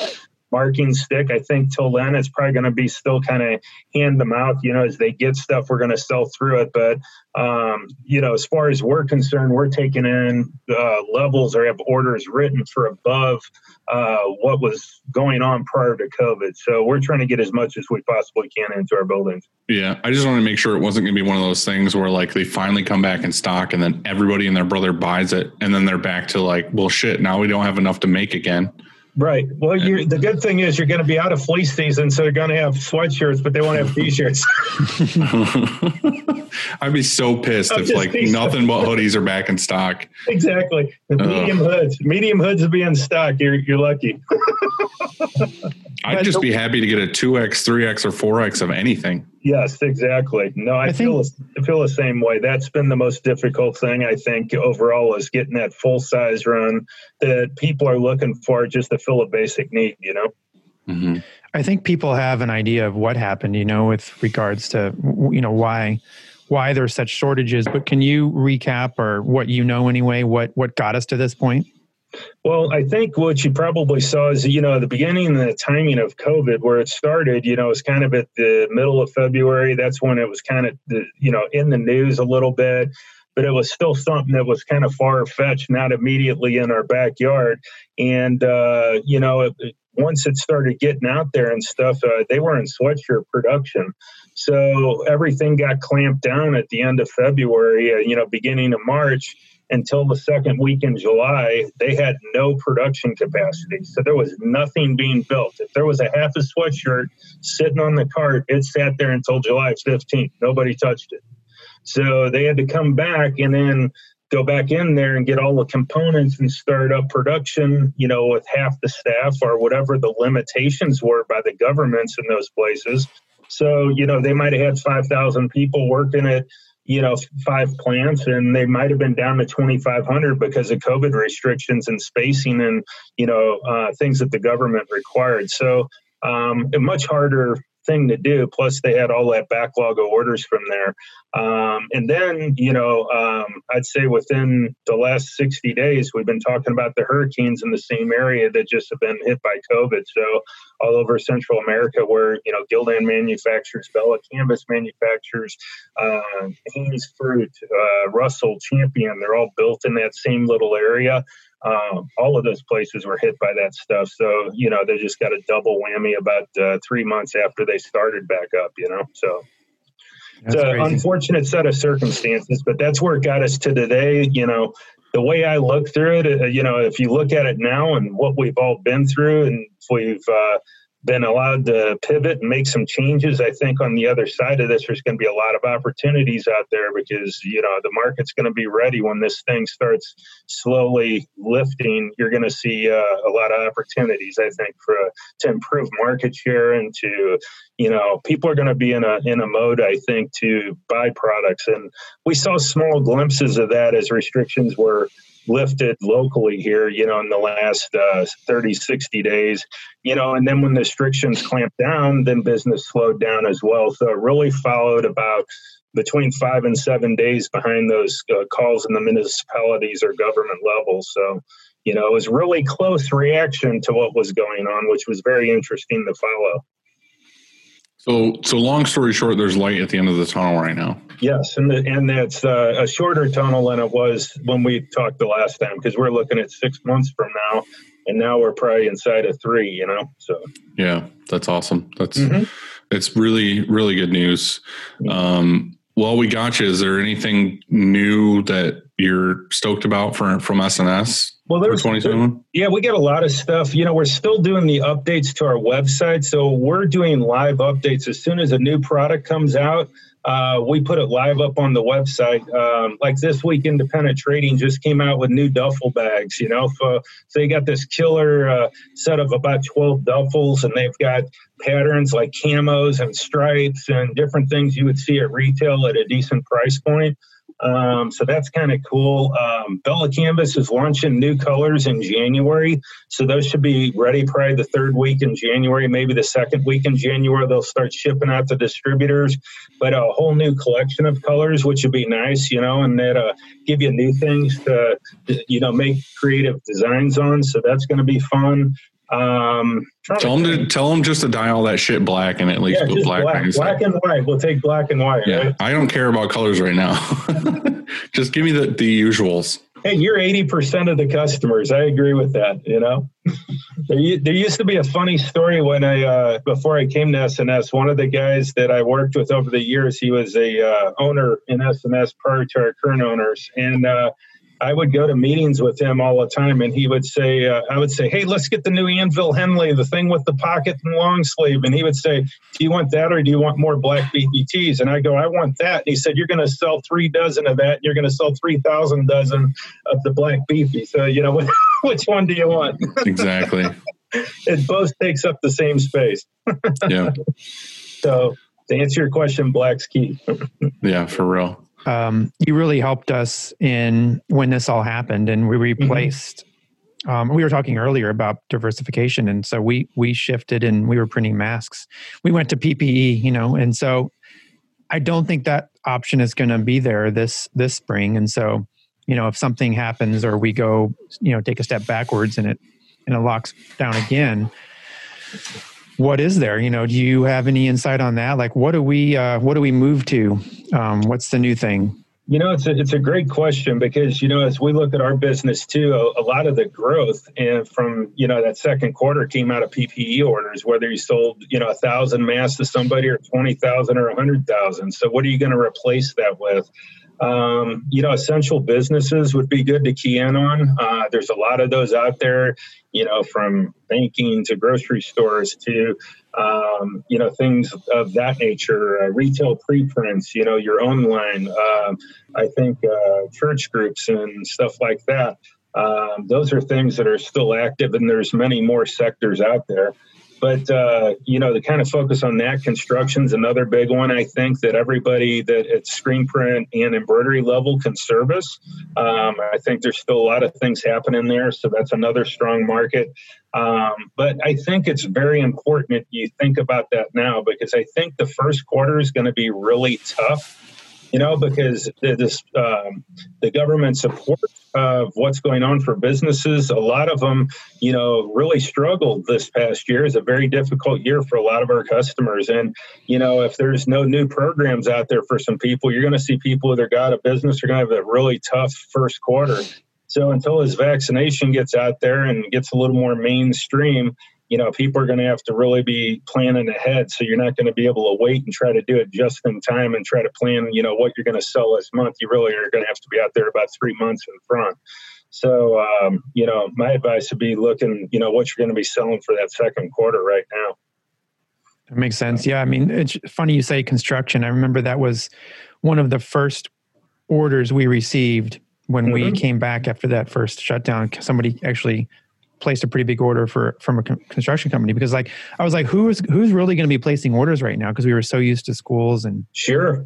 marking stick. I think till then, it's probably going to be still kind of hand them out. You know, as they get stuff, we're going to sell through it. But um, you know, as far as we're concerned, we're taking in uh, levels or have orders written for above uh, what was going on prior to COVID. So we're trying to get as much as we possibly can into our buildings. Yeah, I just want to make sure it wasn't going to be one of those things where like they finally come back in stock and then everybody and their brother buys it and then they're back to like, well, shit, now we don't have enough to make again. Right. Well, you're, the good thing is you're going to be out of fleece season, so they're going to have sweatshirts, but they won't have t-shirts. I'd be so pissed I'm if just like pissed. nothing but hoodies are back in stock. exactly. The medium hoods. Medium hoods will be in stock. You're you're lucky. I'd just be happy to get a 2X, 3X, or 4X of anything. Yes, exactly. No, I, I feel I feel the same way. That's been the most difficult thing I think overall is getting that full size run that people are looking for just to fill a basic need. You know. Mm-hmm. I think people have an idea of what happened, you know, with regards to you know why why there's such shortages. But can you recap or what you know anyway? What what got us to this point? Well, I think what you probably saw is, you know, the beginning and the timing of COVID, where it started, you know, it's kind of at the middle of February. That's when it was kind of, the, you know, in the news a little bit, but it was still something that was kind of far fetched, not immediately in our backyard. And, uh, you know, it, once it started getting out there and stuff, uh, they were in sweatshirt production. So everything got clamped down at the end of February, uh, you know, beginning of March until the second week in July, they had no production capacity. So there was nothing being built. If there was a half a sweatshirt sitting on the cart, it sat there until July 15th. Nobody touched it. So they had to come back and then go back in there and get all the components and start up production, you know, with half the staff or whatever the limitations were by the governments in those places. So, you know, they might have had 5,000 people working at you know, five plants, and they might have been down to 2,500 because of COVID restrictions and spacing and you know uh, things that the government required. So um, a much harder thing to do. Plus, they had all that backlog of orders from there. Um, and then, you know, um, I'd say within the last 60 days, we've been talking about the hurricanes in the same area that just have been hit by COVID. So, all over Central America, where, you know, Gildan manufactures, Bella Canvas manufactures, uh, Hanes Fruit, uh, Russell Champion, they're all built in that same little area. Um, all of those places were hit by that stuff. So, you know, they just got a double whammy about uh, three months after they started back up, you know? So That's it's an unfortunate set of circumstances, but that's where it got us to today. You know, the way I look through it, uh, you know, if you look at it now and what we've all been through and we've, uh, been allowed to pivot and make some changes. I think on the other side of this, there's going to be a lot of opportunities out there because you know the market's going to be ready when this thing starts slowly lifting. You're going to see uh, a lot of opportunities. I think for to improve market share and to you know people are going to be in a in a mode I think to buy products and we saw small glimpses of that as restrictions were lifted locally here, you know, in the last uh, 30, 60 days, you know, and then when the restrictions clamped down, then business slowed down as well. So it really followed about between five and seven days behind those uh, calls in the municipalities or government levels. So, you know, it was really close reaction to what was going on, which was very interesting to follow. So, so long story short, there's light at the end of the tunnel right now. Yes, and the, and that's uh, a shorter tunnel than it was when we talked the last time because we're looking at six months from now, and now we're probably inside of three. You know, so Yeah, that's awesome. That's Mhm. it's really really good news. Um, well, we got you. Is there anything new that you're stoked about for from S&S well, there's 2021? Yeah, we get a lot of stuff. You know, we're still doing the updates to our website. So we're doing live updates as soon as a new product comes out. Uh, we put it live up on the website. Um, like this week, Independent Trading just came out with new duffel bags. You know, so, so they got this killer uh, set of about 12 duffels, and they've got patterns like camos and stripes and different things you would see at retail at a decent price point. Um, so that's kind of cool. Um, Bella Canvas is launching new colors in January. So those should be ready probably the third week in January, maybe the second week in January. They'll start shipping out to distributors, but a whole new collection of colors, which would be nice, you know, and that uh, give you new things to, you know, make creative designs on. So that's going to be fun. Um, Tell them to tell them just to dye all that shit black and at least yeah, put black, black, black, and white. We'll take black and white. Yeah, Right? I don't care about colors right now. just give me the the usuals. Hey, you're 80% of the customers. I agree with that, you know. there, there used to be a funny story when I uh, before I came to S&S, one of the guys that I worked with over the years, he was a uh, owner in S&S prior to our current owners and uh, I would go to meetings with him all the time, and he would say, uh, "I would say, hey, let's get the new Anvil Henley, the thing with the pocket and long sleeve." And he would say, "Do you want that, or do you want more black BBTs?" And I go, "I want that." And he said, "You're going to sell three dozen of that. And you're going to sell three thousand dozen of the black beefy. So you know, which one do you want?" Exactly. it both takes up the same space. yeah. So to answer your question, black's key. Yeah, for real. Um, you really helped us in when this all happened and we replaced um, we were talking earlier about diversification. And so we we shifted and we were printing masks. We went to ppe you know and so i don't think that option is going to be there this this spring. And so you know if something happens or we go you know take a step backwards and it and it locks down again what is there you know do you have any insight on that like what do we uh, what do we move to um, what's the new thing You know, it's a, it's a great question because, you know, as we look at our business too, a, a lot of the growth and from, you know, that second quarter came out of PPE orders, whether you sold, you know, a thousand masks to somebody or 20,000 or a hundred thousand. So what are you going to replace that with? Um, you know, essential businesses would be good to key in on. Uh, there's a lot of those out there, you know, from banking to grocery stores to, um, you know, things of that nature, uh, retail preprints, you know, your own line. Um, I think uh, church groups and stuff like that. Um, those are things that are still active, and there's many more sectors out there. But uh, you know, the kind of focus on that construction's another big one. I think that everybody that at screen print and embroidery level can service. Um, I think there's still a lot of things happening there, so that's another strong market. Um, but I think it's very important you think about that now because I think the first quarter is going to be really tough you know, because this um, the government support of what's going on for businesses, a lot of them, you know, really struggled this past year. It's a very difficult year for a lot of our customers, and you know, if there's no new programs out there for some people, you're going to see people that are got a business are going to have a really tough first quarter. So until this vaccination gets out there and gets a little more mainstream, you know, people are going to have to really be planning ahead. So you're not going to be able to wait and try to do it just in time and try to plan, you know, what you're going to sell this month. You really are going to have to be out there about three months in front. So, um, you know, my advice would be looking, you know, what you're going to be selling for that second quarter right now. That makes sense. Yeah. I mean, it's funny you say construction. I remember that was one of the first orders we received when mm-hmm. we came back after that first shutdown. Somebody actually placed a pretty big order for from a construction company because like I was like who's who's really going to be placing orders right now because we were so used to schools and sure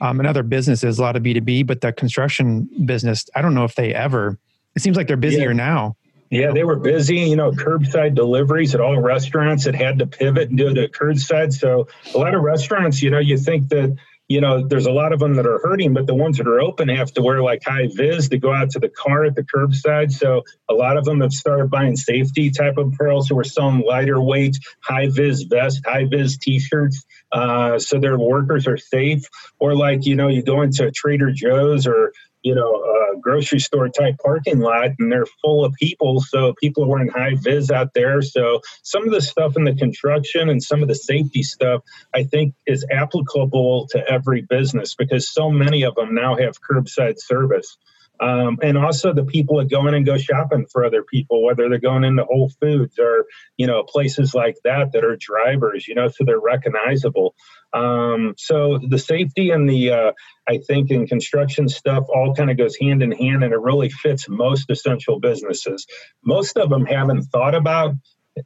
um, and other businesses a lot of B2B but the construction business I don't know if they ever it seems like they're busier yeah. now yeah, they were busy, you know, curbside deliveries at all restaurants that had to pivot and do the curbside. So a lot of restaurants, you know, you think that you know, there's a lot of them that are hurting, but the ones that are open have to wear like high vis to go out to the car at the curbside. So a lot of them have started buying safety type of apparel. So we're selling lighter weight, high vis vest, high vis t-shirts, uh, so their workers are safe. Or like you know, you go into Trader Joe's or you know, a grocery store type parking lot and they're full of people. So people are wearing high vis out there. So some of the stuff in the construction and some of the safety stuff, I think is applicable to every business because so many of them now have curbside service. Um, and also the people that go in and go shopping for other people, whether they're going into Whole Foods or you know places like that that are drivers, you know, so they're recognizable. Um, so the safety and the uh, I think in construction stuff all kind of goes hand in hand, and it really fits most essential businesses. Most of them haven't thought about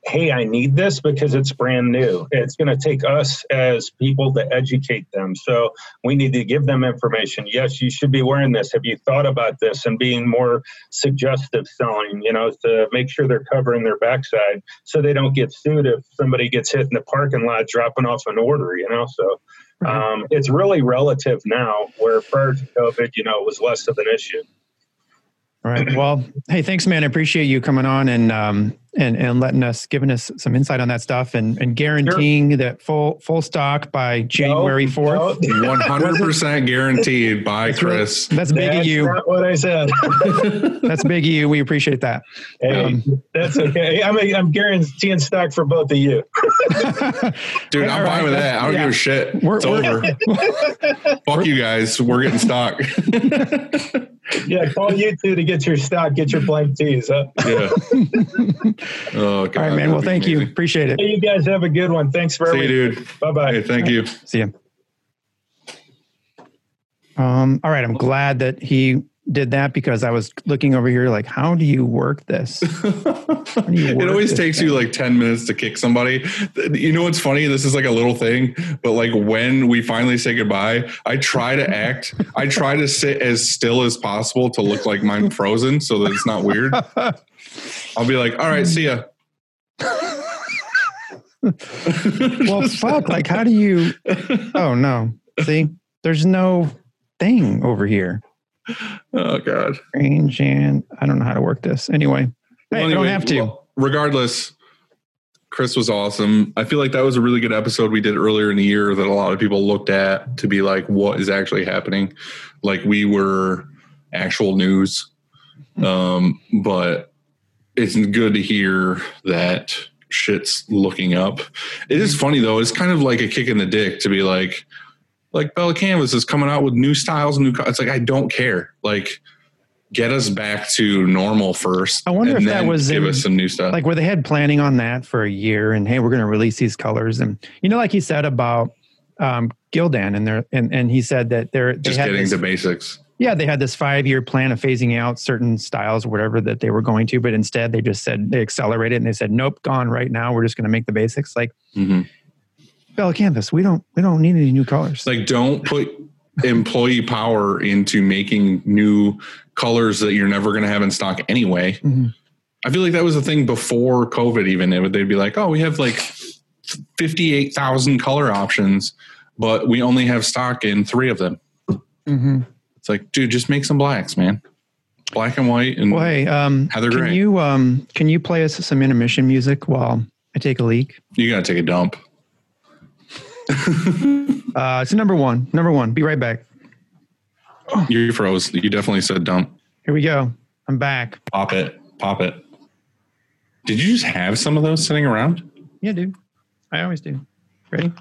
hey, I need this because it's brand new. It's going to take us as people to educate them. So we need to give them information. Yes, you should be wearing this. Have you thought about this? And being more suggestive selling, you know, to make sure they're covering their backside so they don't get sued if somebody gets hit in the parking lot dropping off an order, you know. So um, it's really relative now, where prior to COVID, you know, it was less of an issue. All right. Well, hey, thanks, man. I appreciate you coming on and um, and and letting us giving us some insight on that stuff and and guaranteeing sure. that full full stock by January fourth. One hundred percent guaranteed by Chris. That's big that's of you. Not what I said. that's big of you. We appreciate that. Hey, um, that's okay. I'm a, I'm guaranteeing stock for both of you. Dude, I'm fine with that. I don't yeah. give a shit. We're, it's we're, over. Fuck you guys. We're getting stock. yeah, call you two to get your stock. Get your blank tees. Huh? Yeah. Oh, God, All right, man. Well, thank amazing. you. Appreciate it. Hey, you guys have a good one. Thanks for See everything. you, dude. Bye bye. Hey, thank you. See you. Um, all right. I'm glad that he did that because I was looking over here like, how do you work this? You work it always takes thing? you like 10 minutes to kick somebody. You know what's funny? This is like a little thing, but like when we finally say goodbye, I try to act, I try to sit as still as possible to look like I'm frozen so that it's not weird. I'll be like, all right, see ya. well, fuck. Like, how do you? Oh no! See, there's no thing over here. Oh god. Strange and I don't know how to work this. Anyway, well, anyway, I don't have to. Well, regardless, Chris was awesome. I feel like that was a really good episode we did earlier in the year that a lot of people looked at to be like, what is actually happening? Like we were actual news. Um, but it's good to hear that shit's looking up. It is funny though. It's kind of like a kick in the dick to be like, like Bella Canvas is coming out with new styles, new. It's like I don't care. Like, get us back to normal first. I wonder if that was give in, us some new stuff. Like where they had planning on that for a year, and hey, we're going to release these colors, and you know, like he said about um, Gildan, and there, and and he said that they're they just getting this, the basics. Yeah, they had this five year plan of phasing out certain styles or whatever that they were going to, but instead they just said they accelerated and they said, Nope, gone right now. We're just gonna make the basics. Like hmm Bella Canvas, we don't we don't need any new colors. Like, don't put employee power into making new colors that you're never going to have in stock anyway. Mhm. I feel like that was a thing before COVID. Even It would- they'd be like, "Oh, we have like fifty-eight thousand color options, but we only have stock in three of them." hmm It's like, dude, just make some blacks, man. Black and white, and Well, hey, um, Heather can you um, can you play us some intermission music while I take a leak? you gotta take a dump. Uh, it's number one. Number one. Be right back. You froze. You definitely said dump. Here we go. I'm back. Pop it. Pop it. Did you just have some of those sitting around? Yeah, dude. I always do. Ready?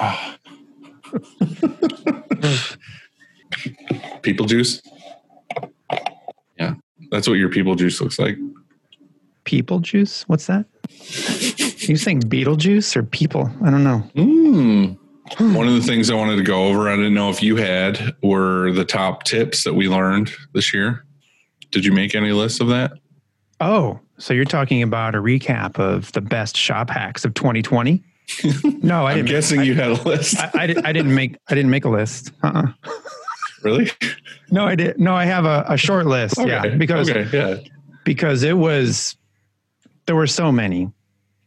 People juice. Yeah, that's what your people juice looks like. People juice? What's that? You saying Beetlejuice or people? I don't know. Mm. One of the things I wanted to go over, I didn't know if you had, were the top tips that we learned this year. Did you make any lists of that? Oh, so you're talking about a recap of the best shop hacks of 2020? No, I I'm didn't. guessing I, you had a list. I, I, did, I didn't make. I didn't make a list. Uh-uh. really? No, I did. No, I have a, a short list. Yeah, because okay, yeah. because it was there were so many,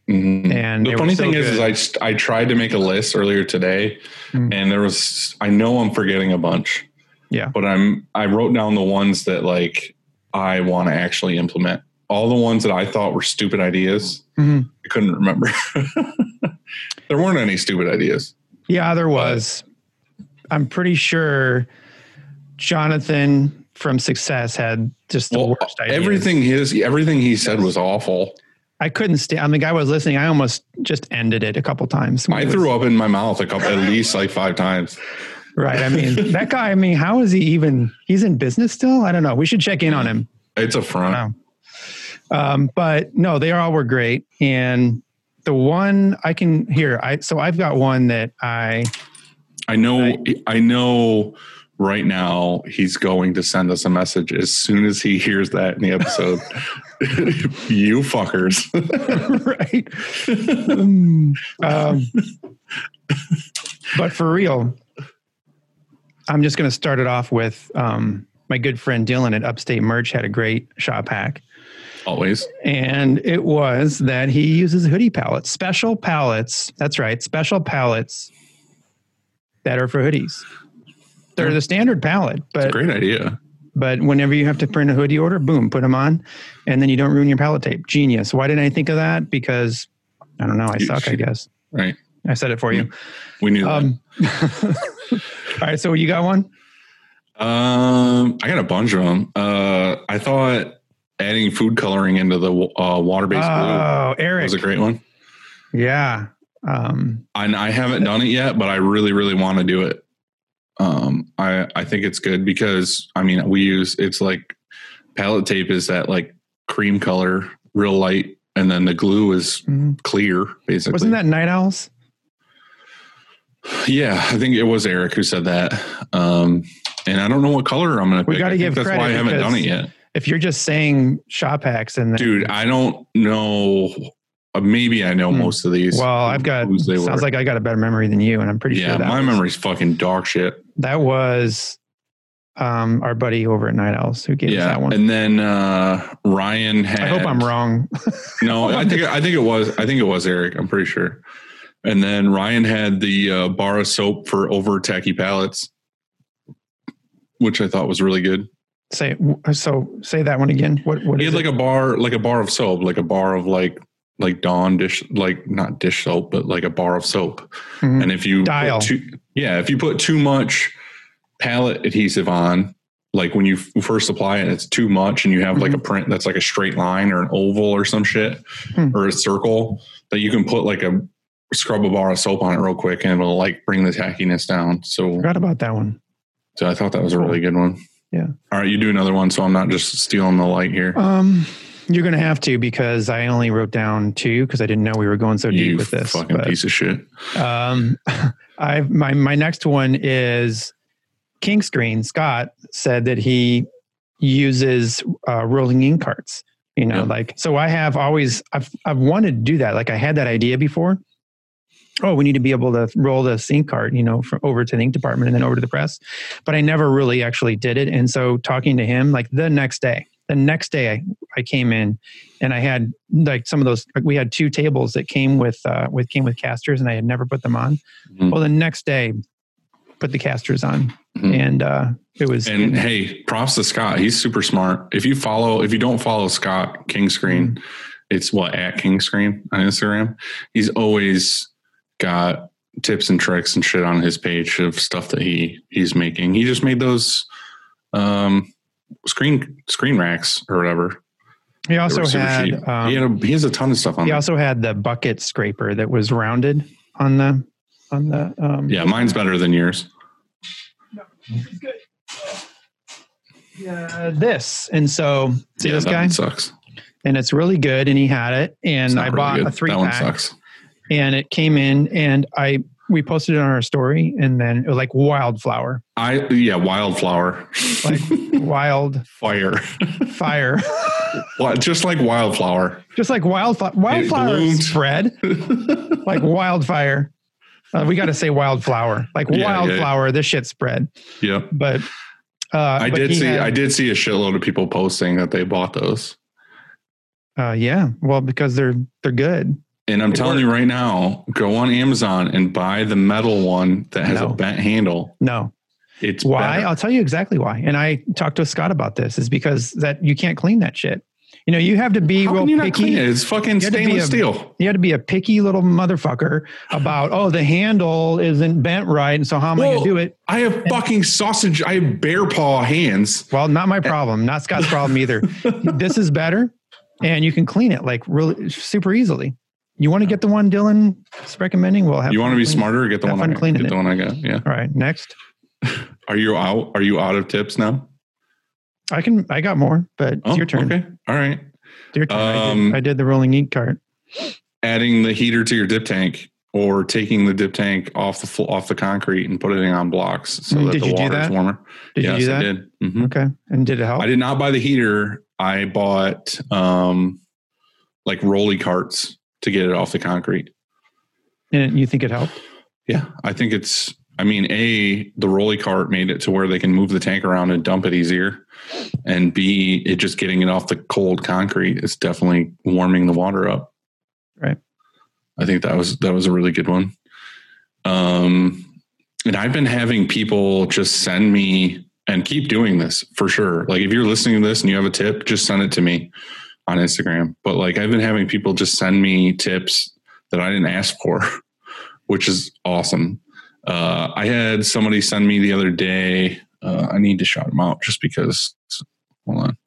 Mhm. and the funny thing is, is. I I tried to make a list earlier today, Mm. and there was I know I'm forgetting a bunch, yeah, but I'm I wrote down the ones that like I want to actually implement. All the ones that I thought were stupid ideas, Mhm. I couldn't remember. there weren't any stupid ideas. yeah, there was. I'm pretty sure Jonathan from Success had just the Well, worst ideas. everything his everything he said was awful. I couldn't stand. I mean, the guy was listening. I almost just ended it a couple times. I threw up in my mouth a couple, at least like five times. Right. I mean, that guy. I mean, how is he even? He's in business still. I don't know. We should check in on him. It's a front. Um, but no, they all were great. And the one I can hear, I so I've got one that I I know. I know. Right now, he's going to send us a message as soon as he hears that in the episode. you fuckers. right. um, um, but for real, I'm just going to start it off with um, my good friend Dylan at Upstate Merch had a great shop hack. Always. And it was that he uses hoodie pallets, special pallets. That's right, special pallets that are for hoodies. They're the standard pallet, but Great idea. but whenever you have to print a hoodie order, boom, put them on, and then you don't ruin your palette tape. Genius. Why didn't I think of that? Because I don't know. I You suck. I guess Right. I said it for you. We knew Um, all right. So you got one? Um, I got a bunch of them. Uh, I thought adding food coloring into the uh, water-based Oh, Eric. was a great one. yeah. Um, and I haven't done it yet, but I really, really want to do it. Um, I I think it's good because I mean we use it's like palette tape is that like cream color, real light, and then the glue is mhm. clear, basically. wasn't that Night Owls? Yeah, I think it was Eric who said that. Um, and I don't know what color I'm going to We pick. gotta I think give that's why I haven't done it yet, If you're just saying shop hacks and then, dude. I don't know. Uh, maybe I know Hmm. most of these. well, I've got sounds were. like I got a better memory than you, and I'm pretty yeah, sure that my was, memory's fucking dog shit. that was um, our buddy over at Night Owls who gave us that one. and then uh, Ryan had. I hope I'm wrong. No, I think I think it was I think it was Eric. I'm pretty sure. And then Ryan had the uh, bar of soap for over tacky pallets, which I thought was really good. say so. Say that one again. What? What He had like a bar, like a bar of soap, like a bar of like like Dawn dish, like not dish soap, but like a bar of soap. Mhm. And if you Dial. too, yeah, if you put too much palette adhesive on, like when you first apply it, it's too much, and you have like a print that's like a straight line or an oval or some shit Hmm. or a circle that you can put like a scrub a bar of soap on it real quick, and it'll like bring the tackiness down. So, Forgot about that one. so I thought that was a really good one. Yeah. All right, you do another one, so I'm not just stealing the light here. Um, you're gonna have to because I only wrote down two because I didn't know we were going so deep you with this. fucking but- piece of shit. Um, I my my next one is King Screen Scott said that he uses uh, rolling ink carts. You know, Yeah. like so. I have always I've I've wanted to do that. Like I had that idea before. Oh, we need to be able to roll this ink cart, you know, from over to the ink department and then over to the press. But I never really actually did it. And so talking to him, like the next day, the next day I, I came in and I had like some of those. We had two tables that came with uh, with came with casters, and I had never put them on. Mhm. Well, the next day, put the casters on, Mhm. and uh, it was And hey, props to Scott. He's super smart. If you follow, if you don't follow Scott King Screen, Mm-hmm. it's what at King Screen on Instagram. He's always got tips and tricks and shit on his page of stuff that he he's making. He just made those um screen screen racks or whatever. he also had um, he, had a, he has a ton of stuff on he there. also had the bucket scraper that was rounded on the on the um, Yeah, mine's better than yours. uh, this and so see yeah, this that guy one sucks. and it's really good and he had it and I really bought good. a three That one pack sucks. and it came in and I we posted it on our story and then it was like wildflower I yeah, wildflower. like wild Fire. fire What just like wildflower. just like wildflower wildflower spread like wildfire uh, we got to say wildflower like Yeah, yeah. wildflower this shit spread Yeah. but uh I but did see had- I did see a shitload of people posting that they bought those. uh yeah well because they're they're good And I'm They telling you right now, go on Amazon and buy the metal one that has No. a bent handle. no It's why better. i'll tell you exactly why and i talked to scott about this is because that you can't clean that shit you know you have to be How real you picky it? It's fucking You had to be stainless a- steel. you had to be a picky little motherfucker about oh the handle isn't bent right and so how am i going to do it I have fucking sausage. I have bear paw hands. well not my problem not scott's problem either this is better and you can clean it like really super easily you want to get the one dylan is recommending We'll have You want to be cleaning- smarter? Get the have one. I, cleaning get the one I got. Yeah. all right next Are you out? Are you out of tips now? i can i got more but it's Oh, your turn Okay. All right. It's your turn I, Um, did, I did the rolling ink cart Adding the heater to your dip tank, or taking the dip tank off the off the concrete and putting it on blocks so Mm, that did the you do water is that? warmer. did yes, you do that I did. Mhm. okay and did it help I did not buy the heater. I bought um like rolly carts to get it off the concrete. and you think it helped Yeah, I think it's. I mean, a the rolly cart made it to where they can move the tank around and dump it easier, and b it just getting it off the cold concrete is definitely warming the water up. Right. I think that was that was a really good one. Um, and I've been having people just send me and keep doing this for sure. Like if you're listening to this and you have a tip, just send it to me on Instagram. But like I've been having people just send me tips that I didn't ask for, which is awesome. Uh, I had somebody send me the other day. Uh, I need to shout him out just because. Hold on.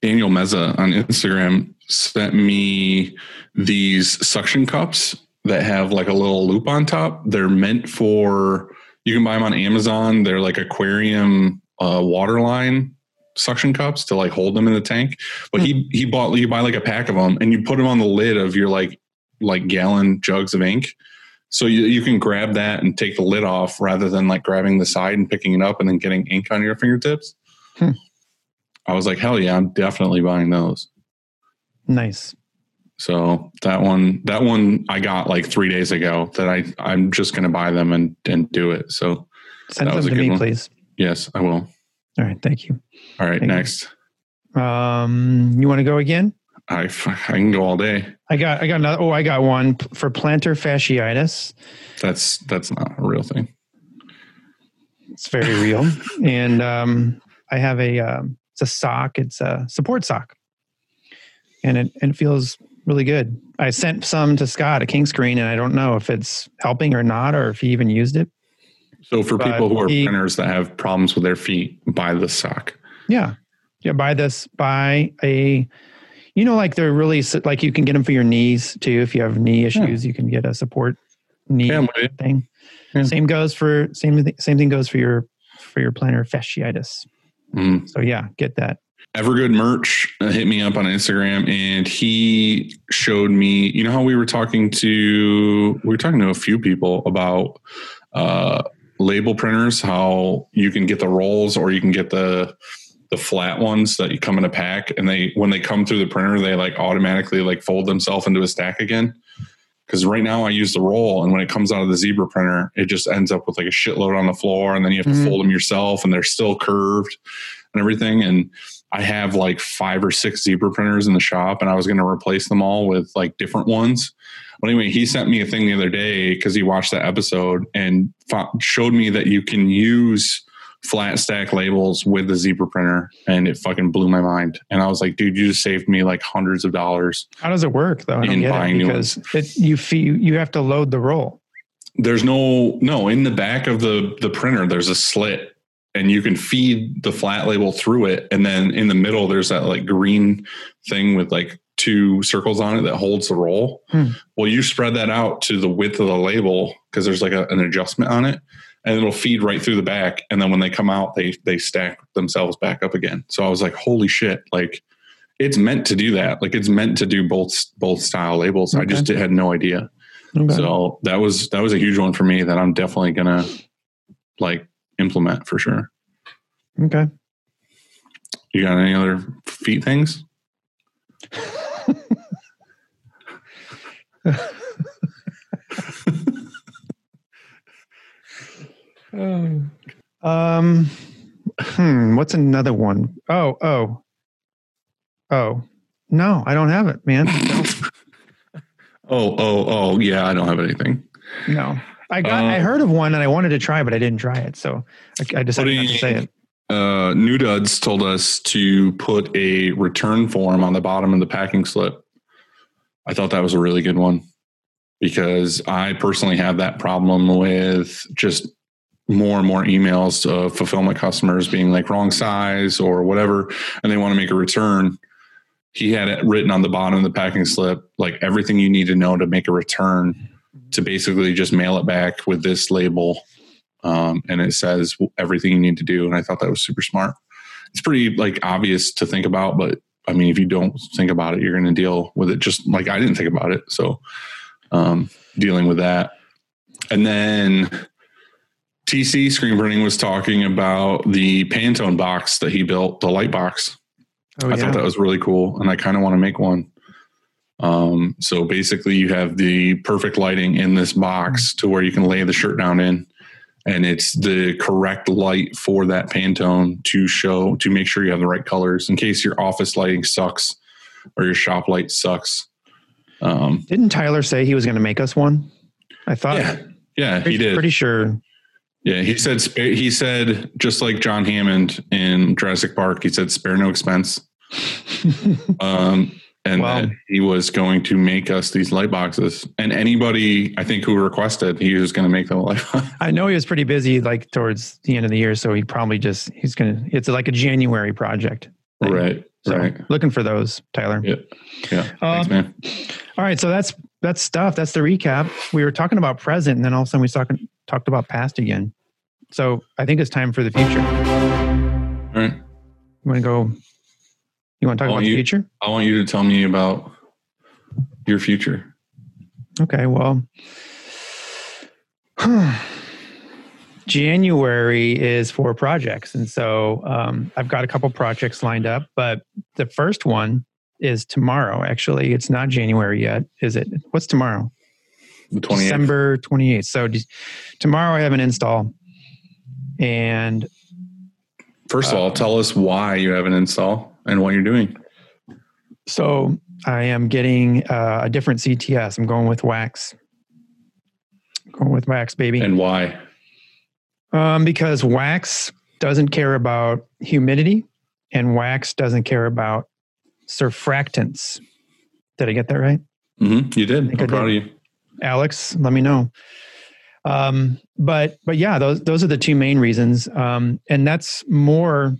Daniel Meza on Instagram sent me these suction cups that have like a little loop on top. They're meant for you can buy them on Amazon. They're like aquarium uh, water line suction cups to like hold them in the tank. But he he bought you buy like a pack of them and you put them on the lid of your like like gallon jugs of ink. So you, you can grab that and take the lid off rather than like grabbing the side and picking it up and then getting ink on your fingertips. Hmm. I was like, hell yeah, I'm definitely buying those. nice So that one, that one I got like three days ago. That I I'm just gonna buy them and and do it. So send them a to me one. please yes, I will. all right thank you All right, Thank you. next. um you want to go again I f- I can go all day. I got I got another. Oh, I got one for plantar fasciitis. That's that's not a real thing. It's very real, and um, I have a um, it's a sock. It's a support sock, and it and it feels really good. I sent some to Scott at King Screen, and I don't know if it's helping or not, or if he even used it. So for But people who are he- printers that have problems with their feet, buy the sock. Yeah, yeah. Buy this. Buy a. You know, like they're really like you can get them for your knees too. If you have knee issues, you can get a support knee Yeah, you. thing. Yeah. Same goes for same same thing goes for your for your plantar fasciitis. Mm. So yeah, get that. Evergood merch uh, hit me up on Instagram and he showed me, you know how we were talking to we were talking to a few people about uh label printers, how you can get the rolls or you can get the the flat ones that you come in a pack and they when they come through the printer they like automatically like fold themselves into a stack again. Because right now i use the roll and when it comes out of the zebra printer it just ends up with like a shitload on the floor and then you have to Mhm. fold them yourself and they're still curved and everything. And i have like five or six zebra printers in the shop and i was going to replace them all with like different ones. But anyway he sent me a thing the other day because he watched that episode and fo- showed me that you can use flat stack labels with the zebra printer and it fucking blew my mind and i was like dude you just saved me like hundreds of dollars How does it work though? I In buying it new because it, you fee, you have to load the roll. there's no no in the back of the the printer there's a slit and you can feed the flat label through it and then in the middle there's that like green thing with like two circles on it that holds the roll Hmm. well you spread that out to the width of the label because there's like a, an adjustment on it and it'll feed right through the back and then when they come out they they stack themselves back up again so i was like holy shit like it's meant to do that like it's meant to do both both style labels i just had no idea Okay. so that was that was a huge one for me that I'm definitely gonna like implement for sure. okay. You got any other feet things? Um, hmm, what's another one? Oh, oh, oh. No, I don't have it, man. Oh, oh, oh, yeah. I don't have anything. no, I got. Uh, I heard of one and I wanted to try, but I didn't try it, so I, I decided not to say it. Uh, New Duds told us to put a return form on the bottom of the packing slip. I thought that was a really good one because I personally have that problem with just more and more emails of fulfillment customers being like wrong size or whatever, and they want to make a return. He had it written on the bottom of the packing slip, like everything you need to know to make a return to basically just mail it back with this label. Um, and it says everything you need to do. And I thought that was super smart. It's pretty like obvious to think about, but I mean, if you don't think about it, you're going to deal with it just like I didn't think about it. So, um, dealing with that. And then TC Screen Printing was talking about the Pantone box that he built, the light box. Oh I yeah. thought that was really cool, and I kind of want to make one. Um, so basically, you have the perfect lighting in this box to where you can lay the shirt down in, and it's the correct light for that Pantone to show to make sure you have the right colors in case your office lighting sucks or your shop light sucks. Um, Didn't Tyler say he was going to make us one? I thought. yeah, yeah, he did. Pretty sure. Yeah, he said he said just like John Hammond in Jurassic Park, he said spare no expense. um, and Wow. that he was going to make us these light boxes. And anybody I think who requested, he was going to make them a light box. I know he was pretty busy, like towards the end of the year, so he probably just he's gonna. It's like a January project. thing. right, So right. looking for those, Tyler. Yeah, yeah. Thanks, Um, man. All right, so that's that's stuff. That's the recap. We were talking about present, and then all of a sudden we talked talked about past again. So I think it's time for the future. All right. You want to go? You want to talk Oh, about you- the future? I want you to tell me about your future. Okay, well, January is for projects. And so um, I've got a couple projects lined up, but the first one is tomorrow. Actually, it's not January yet, is it? What's tomorrow? The 28th. December 28th. So de- tomorrow I have an install. And First of all, tell us why you have an install and what you're doing. so I am getting uh, a different CTS. I'm going with wax. Going with wax, baby. And why? Um, because wax doesn't care about humidity and wax doesn't care about surfactants. Did I get that right? hmm You did. I'm I proud did. of you. Alex, let me know. Um, but but yeah, those those are the two main reasons. Um, and that's more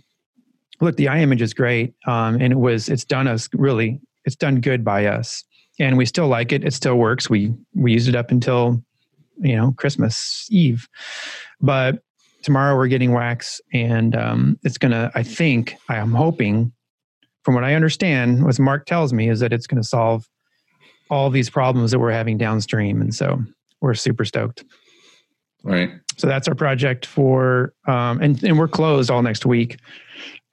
look, the i-Image is great. Um, and it was it's done us really, it's done good by us. And we still like it. It still works. We we used it up until you know Christmas Eve. But tomorrow we're getting wax and um, it's gonna, I think, I am hoping, from what I understand, what Mark tells me is that it's gonna solve all these problems that we're having downstream. And so we're super stoked. Right. So that's our project for, um, and and we're closed all next week.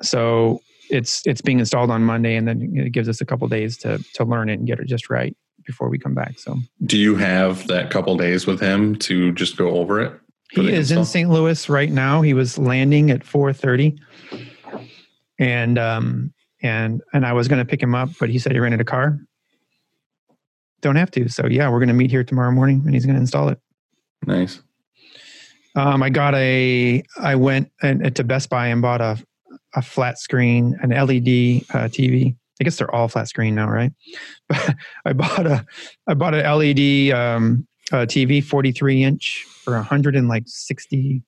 So it's it's being installed on Monday, and then it gives us a couple days to to learn it and get it just right before we come back. So Do you have that couple days with him to just go over it? he is in? St. Louis right now. He was landing at four thirty, and um and and I was going to pick him up, but he said he rented a car. Don't have to. So yeah, we're going to meet here tomorrow morning, and he's going to install it. Nice. Um, I got a. I went and, to Best Buy and bought a a flat screen, an LED uh, TV. I guess they're all flat screen now, right? But I bought a I bought an LED um, uh, TV, 43 inch, for a hundred and like sixty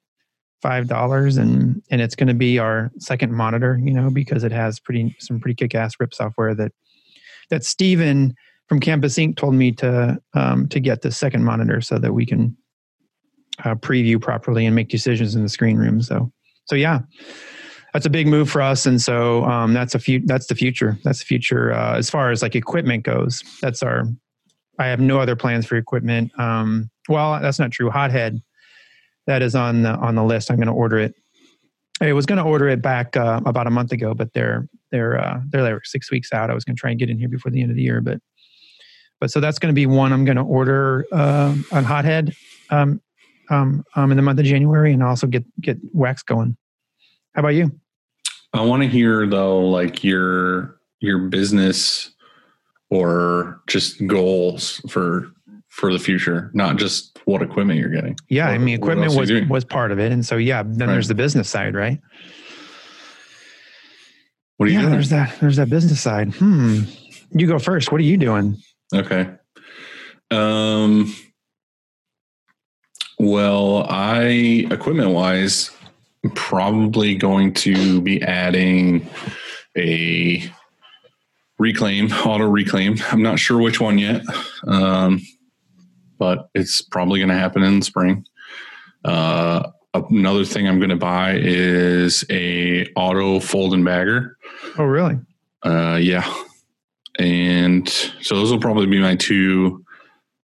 five dollars, and and it's going to be our second monitor, you know, because it has pretty some pretty kick ass rip software that that Steven from Campus Inc. told me to um, to get the second monitor so that we can uh, preview properly and make decisions in the screen room. So, so yeah, that's a big move for us, and so um, that's a few. That's the future. That's the future uh, as far as like equipment goes. That's our. I have no other plans for equipment. Um, well, that's not true. Hothead, that is on the on the list. I'm going to order it. I was going to order it back uh, about a month ago, but they're they're uh, they're like six weeks out. I was going to try and get in here before the end of the year, but but so that's going to be one I'm going to order uh, on Hothead. Um, um, um, in the month of January and also get get wax going. How about you? I want to hear though, like your your business or just goals for for the future, not just what equipment you're getting. Yeah, I mean, equipment else are you was was part of it, and so yeah. Then Right. there's the business side, right? What are you yeah, doing? there's that. There's that business side. Hmm. You go first. What are you doing? Okay. Um. Well, I equipment wise, probably going to be adding a reclaim, auto reclaim. I'm not sure which one yet, um, but it's probably going to happen in the spring. Uh, another thing I'm going to buy is a auto fold and bagger. Oh, really? Uh, yeah. And so those will probably be my two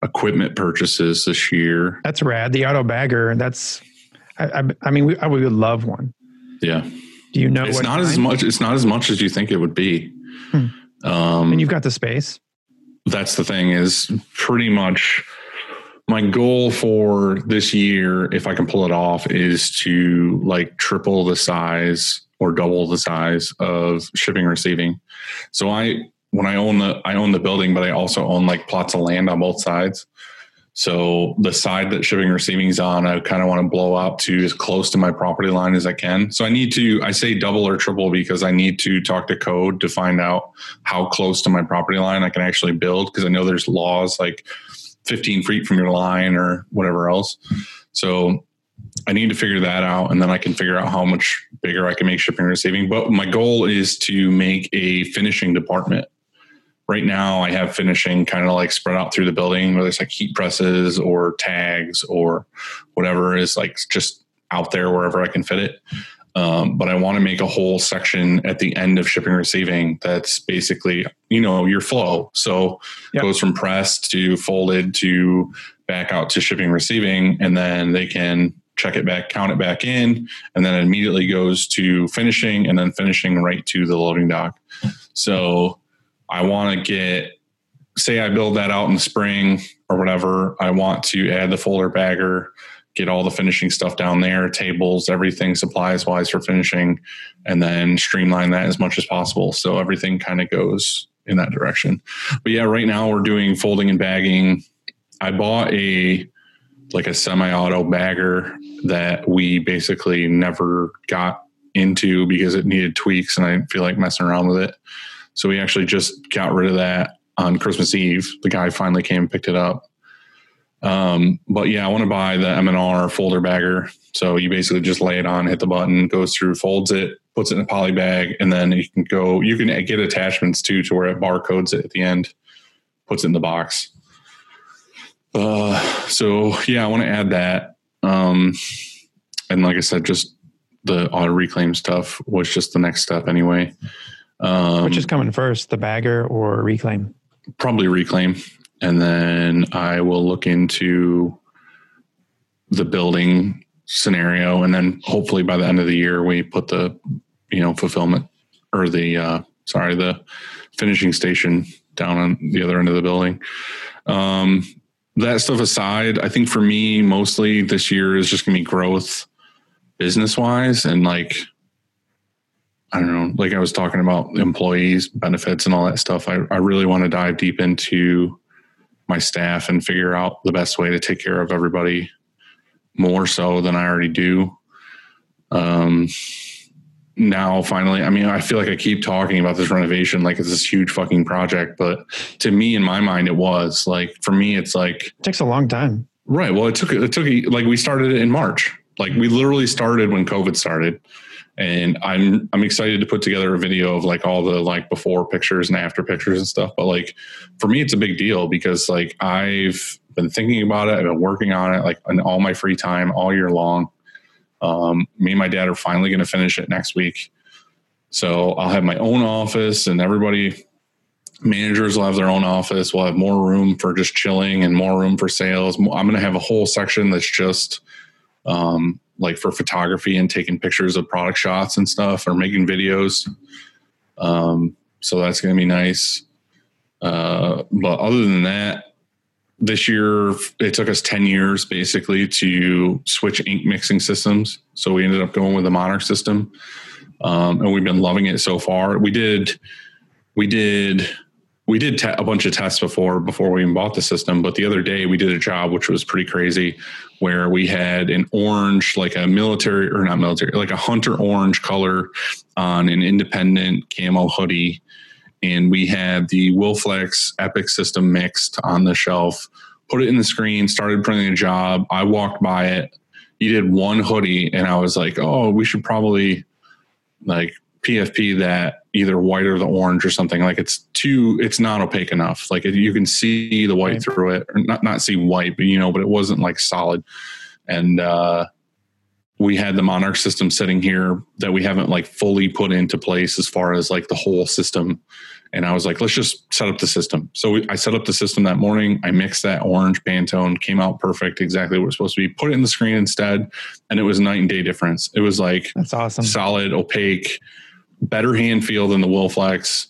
equipment purchases this year. That's rad. The auto bagger. That's. I. I, I mean, we, I would love one. Yeah. Do you know? It's what not as much, it's not as much as you think it would be. Hmm. Um, And you've got the space. that's the thing is pretty much my goal for this year, if I can pull it off, is to like triple the size or double the size of shipping receiving. So I when I own the I own the building, but I also own like plots of land on both sides. So the side that shipping receiving is on, I kind of want to blow out to as close to my property line as I can. So I need to, I say double or triple because I need to talk to code to find out how close to my property line I can actually build because I know there's laws like 15 feet from your line or whatever else. So I need to figure that out and then I can figure out how much bigger I can make shipping and receiving. But my goal is to make a finishing department. Right now, I have finishing kind of like spread out through the building, whether it's like heat presses or tags or whatever is like just out there wherever I can fit it. Um, but I want to make a whole section at the end of shipping receiving that's basically, you know, your flow. So Yep. goes from press to folded to back out to shipping receiving, and then they can check it back, count it back in, and then it immediately goes to finishing and then finishing right to the loading dock. So I want to get, say, I build that out in spring or whatever. I want to add the folder bagger, get all the finishing stuff down there, tables, everything supplies wise for finishing, and then streamline that as much as possible. So everything kind of goes in that direction. But yeah, right now we're doing folding and bagging. I bought a like a semi-auto bagger that we basically never got into because it needed tweaks and I didn't feel like messing around with it. So we actually just got rid of that on Christmas Eve. The guy finally came and picked it up. Um, but yeah, I want to buy the M&R folder bagger. So you basically just lay it on, hit the button, goes through, folds it, puts it in a poly bag, and then you can go, you can get attachments too to where it barcodes it at the end, puts it in the box. Uh, so yeah, I want to add that. Um, and like I said, just the auto reclaim stuff was just the next step anyway. Um, Which is coming first, the bagger or reclaim? probably reclaim and then i will look into the building scenario, and then hopefully by the end of the year we put the you know fulfillment or the uh, sorry the finishing station down on the other end of the building. Um, that stuff aside, I think for me mostly this year is just gonna be growth business wise and like I don't know, like I was talking about employees, benefits, and all that stuff. I, I really want to dive deep into my staff and figure out the best way to take care of everybody more so than I already do. Um, now, finally, I mean, I feel like I keep talking about this renovation like it's this huge fucking project, but to me, in my mind, it was like for me, it's like It takes a long time. Right. Well, it took it took like we started it in March. Like we literally started when COVID started, and I'm I'm excited to put together a video of like all the like before pictures and after pictures and stuff. But like for me, it's a big deal because like I've been thinking about it. I've been working on it like in all my free time all year long. Um, me and my dad are finally going to finish it next week. So I'll have my own office and everybody managers will have their own office. We'll have more room for just chilling and more room for sales. I'm going to have a whole section that's just um, like for photography and taking pictures of product shots and stuff or making videos. Um, so that's going to be nice. Uh, but other than that, this year it took us 10 years basically to switch ink mixing systems. So we ended up going with the Monarch system. Um, and we've been loving it so far. We did, we did we did te- a bunch of tests before before we even bought the system but the other day we did a job which was pretty crazy where we had an orange like a military or not military like a hunter orange color on an independent camo hoodie. And we had the Wilflex Epic system mixed on the shelf put it in the screen started printing a job. I walked by it. You did one hoodie and i was like oh we should probably like PFP that either white or the orange or something like it's too it's not opaque enough. Like you can see the white Right. through it or not not see white but you know but it wasn't like solid. And uh we had the monarch system sitting here that we haven't like fully put into place as far as like the whole system. And i was like let's just set up the system. So we, i set up the system that morning. I mixed that orange pantone came out perfect exactly what it was supposed to be put it in the screen instead and it was night and day difference. It was like That's awesome. solid, opaque, better hand feel than the Wilflex.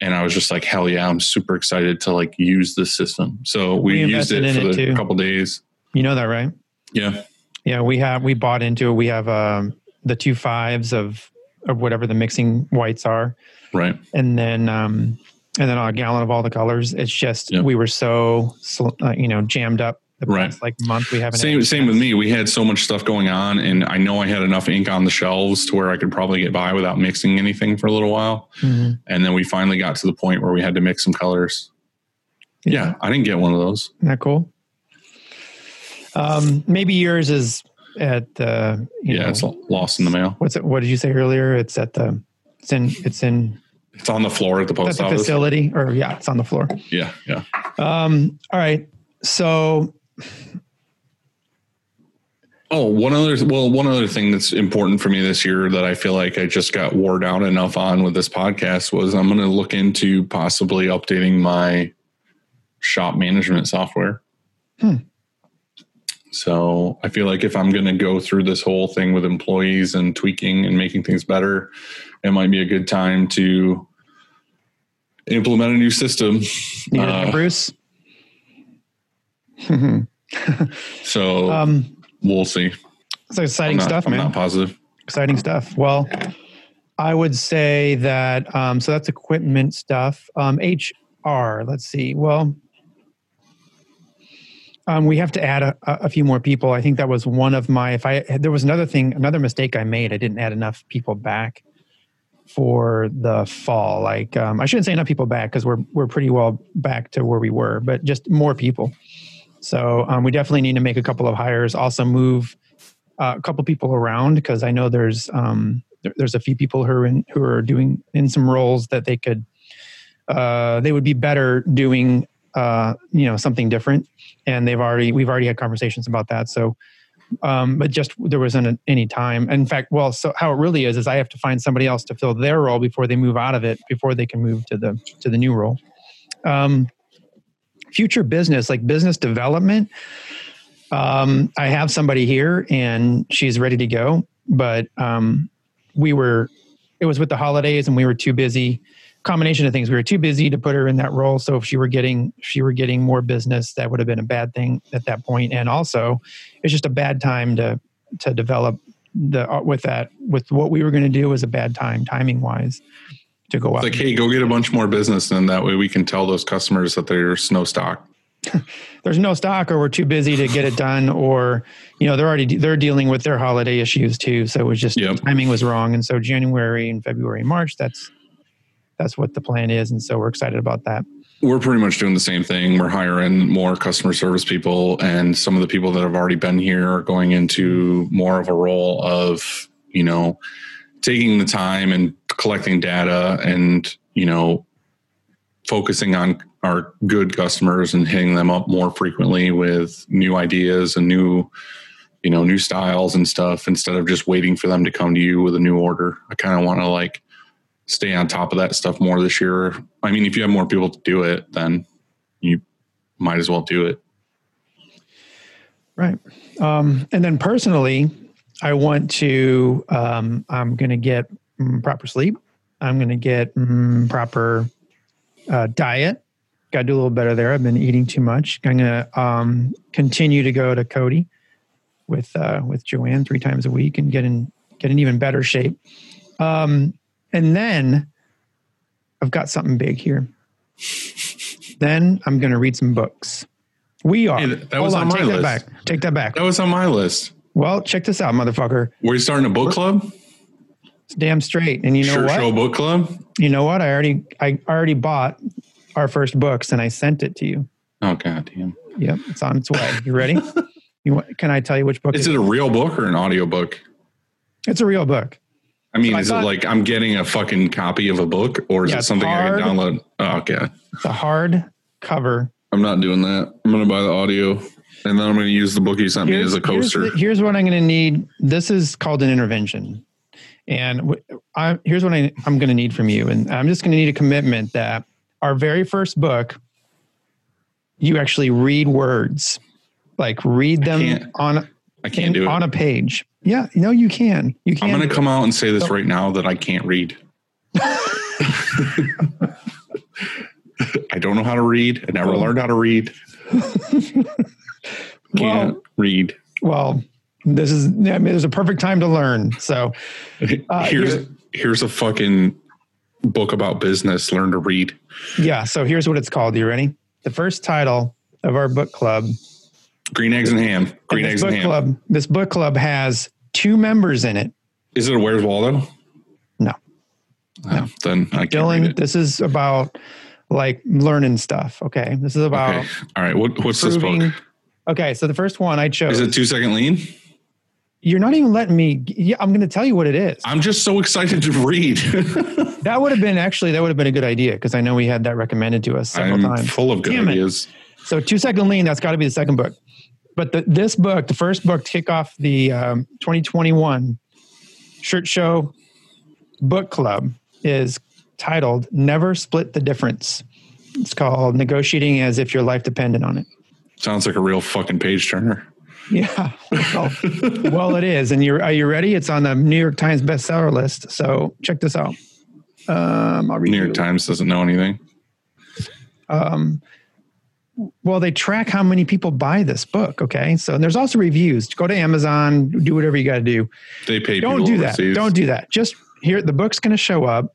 And I was just like, hell yeah, I'm super excited to like use this system. So we, We used it for too. couple days. You know that, right? Yeah. Yeah, we have we bought into it. We have um, the two fives of of whatever the mixing whites are, Right. and then um, and then a gallon of all the colors. It's just Yep. we were so uh, you know jammed up the Right. past like month. We haven't Same same with me. We had so much stuff going on and I know I had enough ink on the shelves to where I could probably get by without mixing anything for a little while. Mhm. And then we finally got to the point where we had to mix some colors. Yeah, I didn't get one of those. Isn't that cool? Um, maybe yours is at you Yeah, know, it's lost in the mail. what's it? What did you say earlier? It's at the it's in it's in It's on the floor at the at post the office. facility or yeah, it's on the floor. Yeah, yeah. Um, all right, so Oh, one other well, one other thing that's important for me this year that I feel like I just got wore down enough on with this podcast was I'm going to look into possibly updating my shop management software. Hmm. So I feel like if I'm going to go through this whole thing with employees and tweaking and making things better, it might be a good time to implement a new system. you Uh, Bruce. So um, we'll see. it's exciting not, stuff, I'm man. not positive. exciting stuff. Well, I would say that um, so that's equipment stuff. Um, HR, let's see. Well, um, we have to add a, a few more people. I think that was one of my. If I there was another thing, another mistake I made. I didn't add enough people back for the fall. Like um, I shouldn't say enough people back because we're we're pretty well back to where we were, but just more people. So um, we definitely need to make a couple of hires. Also move uh, a couple people around because I know there's um, there, there's a few people who are in, who are doing in some roles that they could uh, they would be better doing uh, you know something different, and they've already we've already had conversations about that. So, um, but just there wasn't any time. In fact, well, so how it really is is I have to find somebody else to fill their role before they move out of it before they can move to the to the new role. Um, future business like business development Um, I have somebody here and she's ready to go, but um, we were, it was with the holidays and we were too busy. Combination of things. We were too busy to put her in that role. So if she were getting, if she were getting more business, that would have been a bad thing at that point. And also, it's just a bad time to to develop the uh, with that with what we were going to do was a bad time timing wise to go out. It's like, hey, go get a bunch more business, and that way we can tell those customers that there's no stock. There's no stock, or we're too busy to get it done, or you know they're already they're dealing with their holiday issues too. So it was just Yep. timing was wrong, and so January and February and March that's that's what the plan is, and so we're excited about that. We're pretty much doing the same thing. We're hiring more customer service people, and some of the people that have already been here are going into more of a role of, you know, taking the time and collecting data and, you know, focusing on our good customers and hitting them up more frequently with new ideas and new, you know, new styles and stuff instead of just waiting for them to come to you with a new order. I kind of want to like stay on top of that stuff more this year. I mean, if you have more people to do it, then you might as well do it. Right. Um, and then personally, I want to, um, I'm going to get mm, proper sleep. I'm going to get mm, proper uh, diet. Got to do a little better there. I've been eating too much. I'm going to um, continue to go to Cody with uh, with Joanne three times a week and get in get in even better shape. Um, and then I've got something big here. then I'm going to read some books. We are. Hey, that was Hold on my take that list. back. Take that back. That was on my list. Well, check this out, motherfucker. Were you starting a book club? It's damn straight. And you know Shirt what? show book club? You know what? I already I already bought our first books and I sent it to you. Oh god damn. Yep, it's on its way. You ready? you want, can I tell you which book? Is it it a real book or an audio book? It's a real book. I mean, So I is thought- it like I'm getting a fucking copy of a book or is Yeah, it something I can download? Oh, okay. It's a hard cover. I'm not doing that. I'm going to buy the audio and then I'm going to use the book you sent me as a here's, coaster. the- here's what I'm going to need. This is called an intervention. And I, here's what I, I'm going to need from you. And I'm just going to need a commitment that our very first book, you actually read words, like read them on I can't do it. on a page. Yeah, no, you can. You can. I'm going to it. come out and say this right now that I can't read. I don't know how to read. I never learned how to read. Can't Well- read. Well, this is. I mean, there's a perfect time to learn. So Uh, here's here- here's a fucking book about business. Learn to read. yeah. So here's what it's called. You ready? The first title of our book club. Green eggs and ham. Green this eggs and ham. club. This book club has two members in it. Is it a Where's Waldo? No. No. Then I Dylan, this is about like learning stuff. Okay. This is about Okay. All right. What, what's this book? Okay. So the first one I chose. Is it two second lean? you're not even letting me. Yeah, I'm going to tell you what it is. I'm just so excited to read. That would have been actually that would have been a good idea because I know we had that recommended to us several I'm times. full of good Damn it. ideas. So two second lean, that's got to be the second book. But the, this book, the first book to kick off the um, 2021 Shirt Show Book Club is titled "Never Split the Difference." It's called "Negotiating as if your life depended on it." Sounds like a real fucking page turner. Yeah, well, well, it is. And you're are you ready? It's on the New York Times bestseller list. So check this out. Um, I'll read New you. York Times doesn't know anything. um, well, they track how many people buy this book. Okay, so and there's also reviews. Go to Amazon, do whatever you got to do. They pay Don't do that. Don't do that. Just here, the book's going to show up,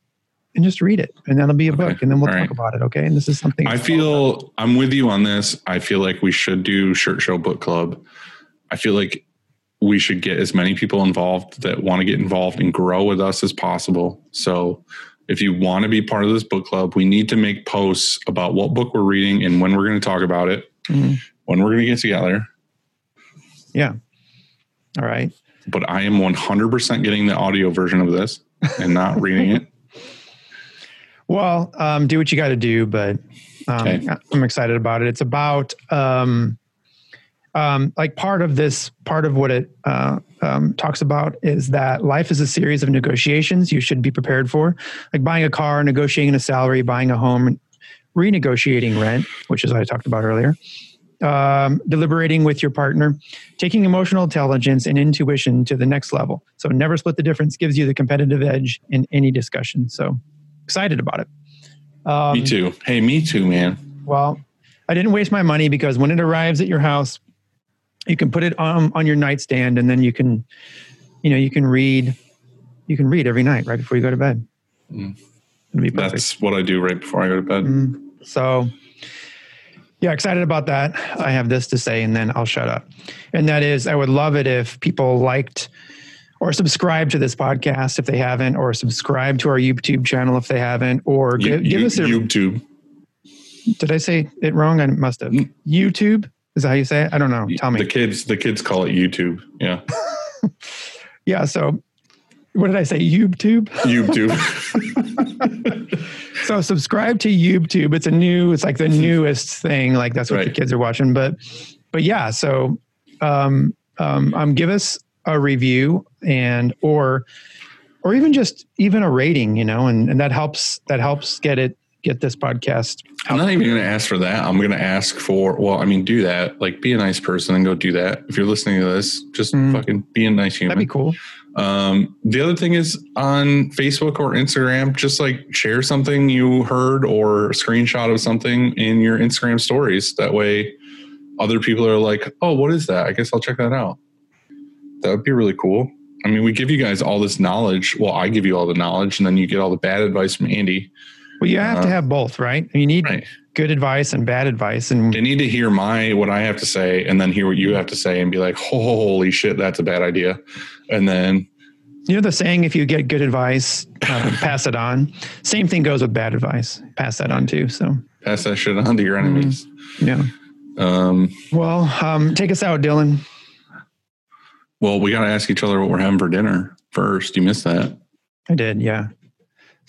and just read it, and that'll be a book, and then we'll All talk right. about it. Okay, and this is something I feel I'm with you on this. I feel like we should do Shirt Show Book Club. I feel like we should get as many people involved that want to get involved and grow with us as possible. So if you want to be part of this book club, we need to make posts about what book we're reading and when we're going to talk about it, Mhm. when we're going to get together. yeah. All right. But I am 100% getting the audio version of this and not reading it. Well, um, do what you got to do, but um, Okay. I'm excited about it. It's about um, um, like part of this, part of what it uh, um, talks about is that life is a series of negotiations you should be prepared for, like buying a car, negotiating a salary, buying a home, renegotiating rent, which is what I talked about earlier. um, deliberating with your partner, taking emotional intelligence and intuition to the next level. So never split the difference gives you the competitive edge in any discussion. So excited about it. Um, me too. Hey, me too, man. Well, I didn't waste my money because when it arrives at your house, you can put it on on your nightstand, and then you can, you know, you can read, you can read every night right before you go to bed. Mm. Be. That's what I do right before I go to bed. Mm. So, yeah, excited about that. I have this to say, and then I'll shut up. And that is, I would love it if people liked or subscribe to this podcast if they haven't, or subscribe to our YouTube channel if they haven't, or You- give, give you- us a. YouTube. did I say it wrong? I must have. Mm. YouTube is that how you say it? I don't know. Tell me. The kids, the kids call it YouTube. Yeah, Yeah. So, what did I say? YouTube. YouTube. So subscribe to YouTube. It's a new. It's like the newest thing. Like that's what the kids are watching. But, but yeah. So, um, um, um, give us a review and or, or even just even a rating. You know, and and that helps. That helps get it get this podcast. I'm not even going to ask for that. I'm going to ask for, well, I mean, do that. Like, be a nice person and go do that. If you're listening to this, just Mm. fucking be a nice human. That'd be cool. Um, the other thing is on Facebook or Instagram, just like share something you heard or a screenshot of something in your Instagram stories. That way, other people are like, oh, what is that? I guess I'll check that out. That would be really cool. I mean, we give you guys all this knowledge. Well, I give you all the knowledge, and then you get all the bad advice from Andy. Well, you have to Uh, have both, right? You need Right. good advice and bad advice, and They need to hear my what I have to say, and then hear what you have to say, and be like, "Holy shit, that's a bad idea." And then you know the saying: if you get good advice, uh, pass it on. Same thing goes with bad advice. Pass that on too. So, pass that shit on to your enemies. yeah. Um, Well, um, take us out, Dylan. Well, we got to ask each other what we're having for dinner first. You missed that. I did, yeah.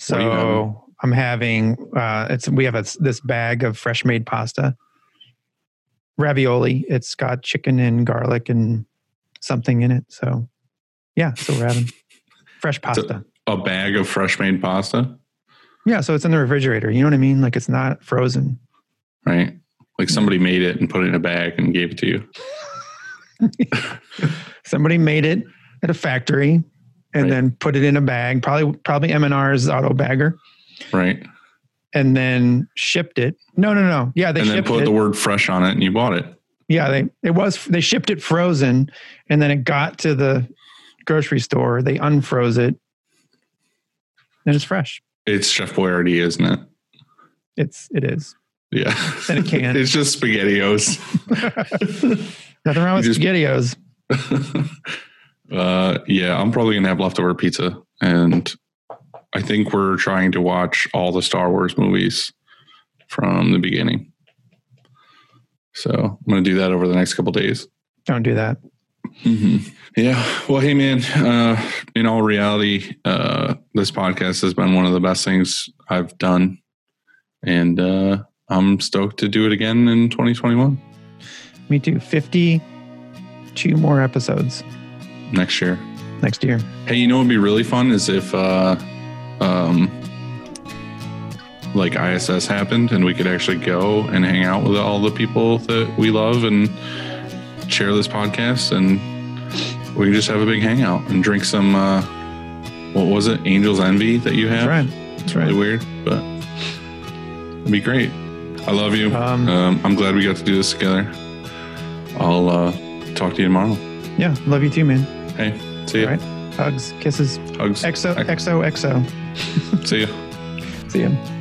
You having? So I'm having uh, it's we have a, this bag of fresh made pasta, ravioli. It's got chicken and garlic and something in it. So yeah, so we're having fresh pasta. A bag of fresh made pasta, yeah, so it's in the refrigerator. You know what I mean? Like it's not frozen. right? Like somebody made it and put it in a bag and gave it to you. Somebody made it at a factory and Right. then put it in a bag, probably probably M&R's auto bagger, Right. and then shipped it. No, no, no. Yeah, they and then put it. the word fresh on it and you bought it. Yeah, they it was they shipped it frozen, and then it got to the grocery store. They unfroze it, and it's fresh. It's Chef Boyardee, isn't it? It's it is. Yeah. In a can. it's just SpaghettiOs. Nothing wrong with just- spaghettios. uh, yeah, I'm probably gonna have leftover pizza, and I think we're trying to watch all the Star Wars movies from the beginning. So I'm gonna do that over the next couple days. Don't do that. Yeah. Well, hey, man. Uh, in all reality, uh, this podcast has been one of the best things I've done, and uh, I'm stoked to do it again in 2021 Me too. Fifty-two more episodes next year. next year. Hey, you know what'd be really fun is if, uh, um, like ISS happened, and we could actually go and hang out with all the people that we love and share this podcast, and we can just have a big hangout and drink some. Uh, what was it? Angel's Envy that you That's have. right. That's really right. weird, but it'd be great. I love you. Um, Um, I'm glad we got to do this together. I'll uh, talk to you tomorrow. Yeah, love you too, man. Hey, see you. All right. Hugs, kisses. Hugs. XO, XO, XO. See you. See ya.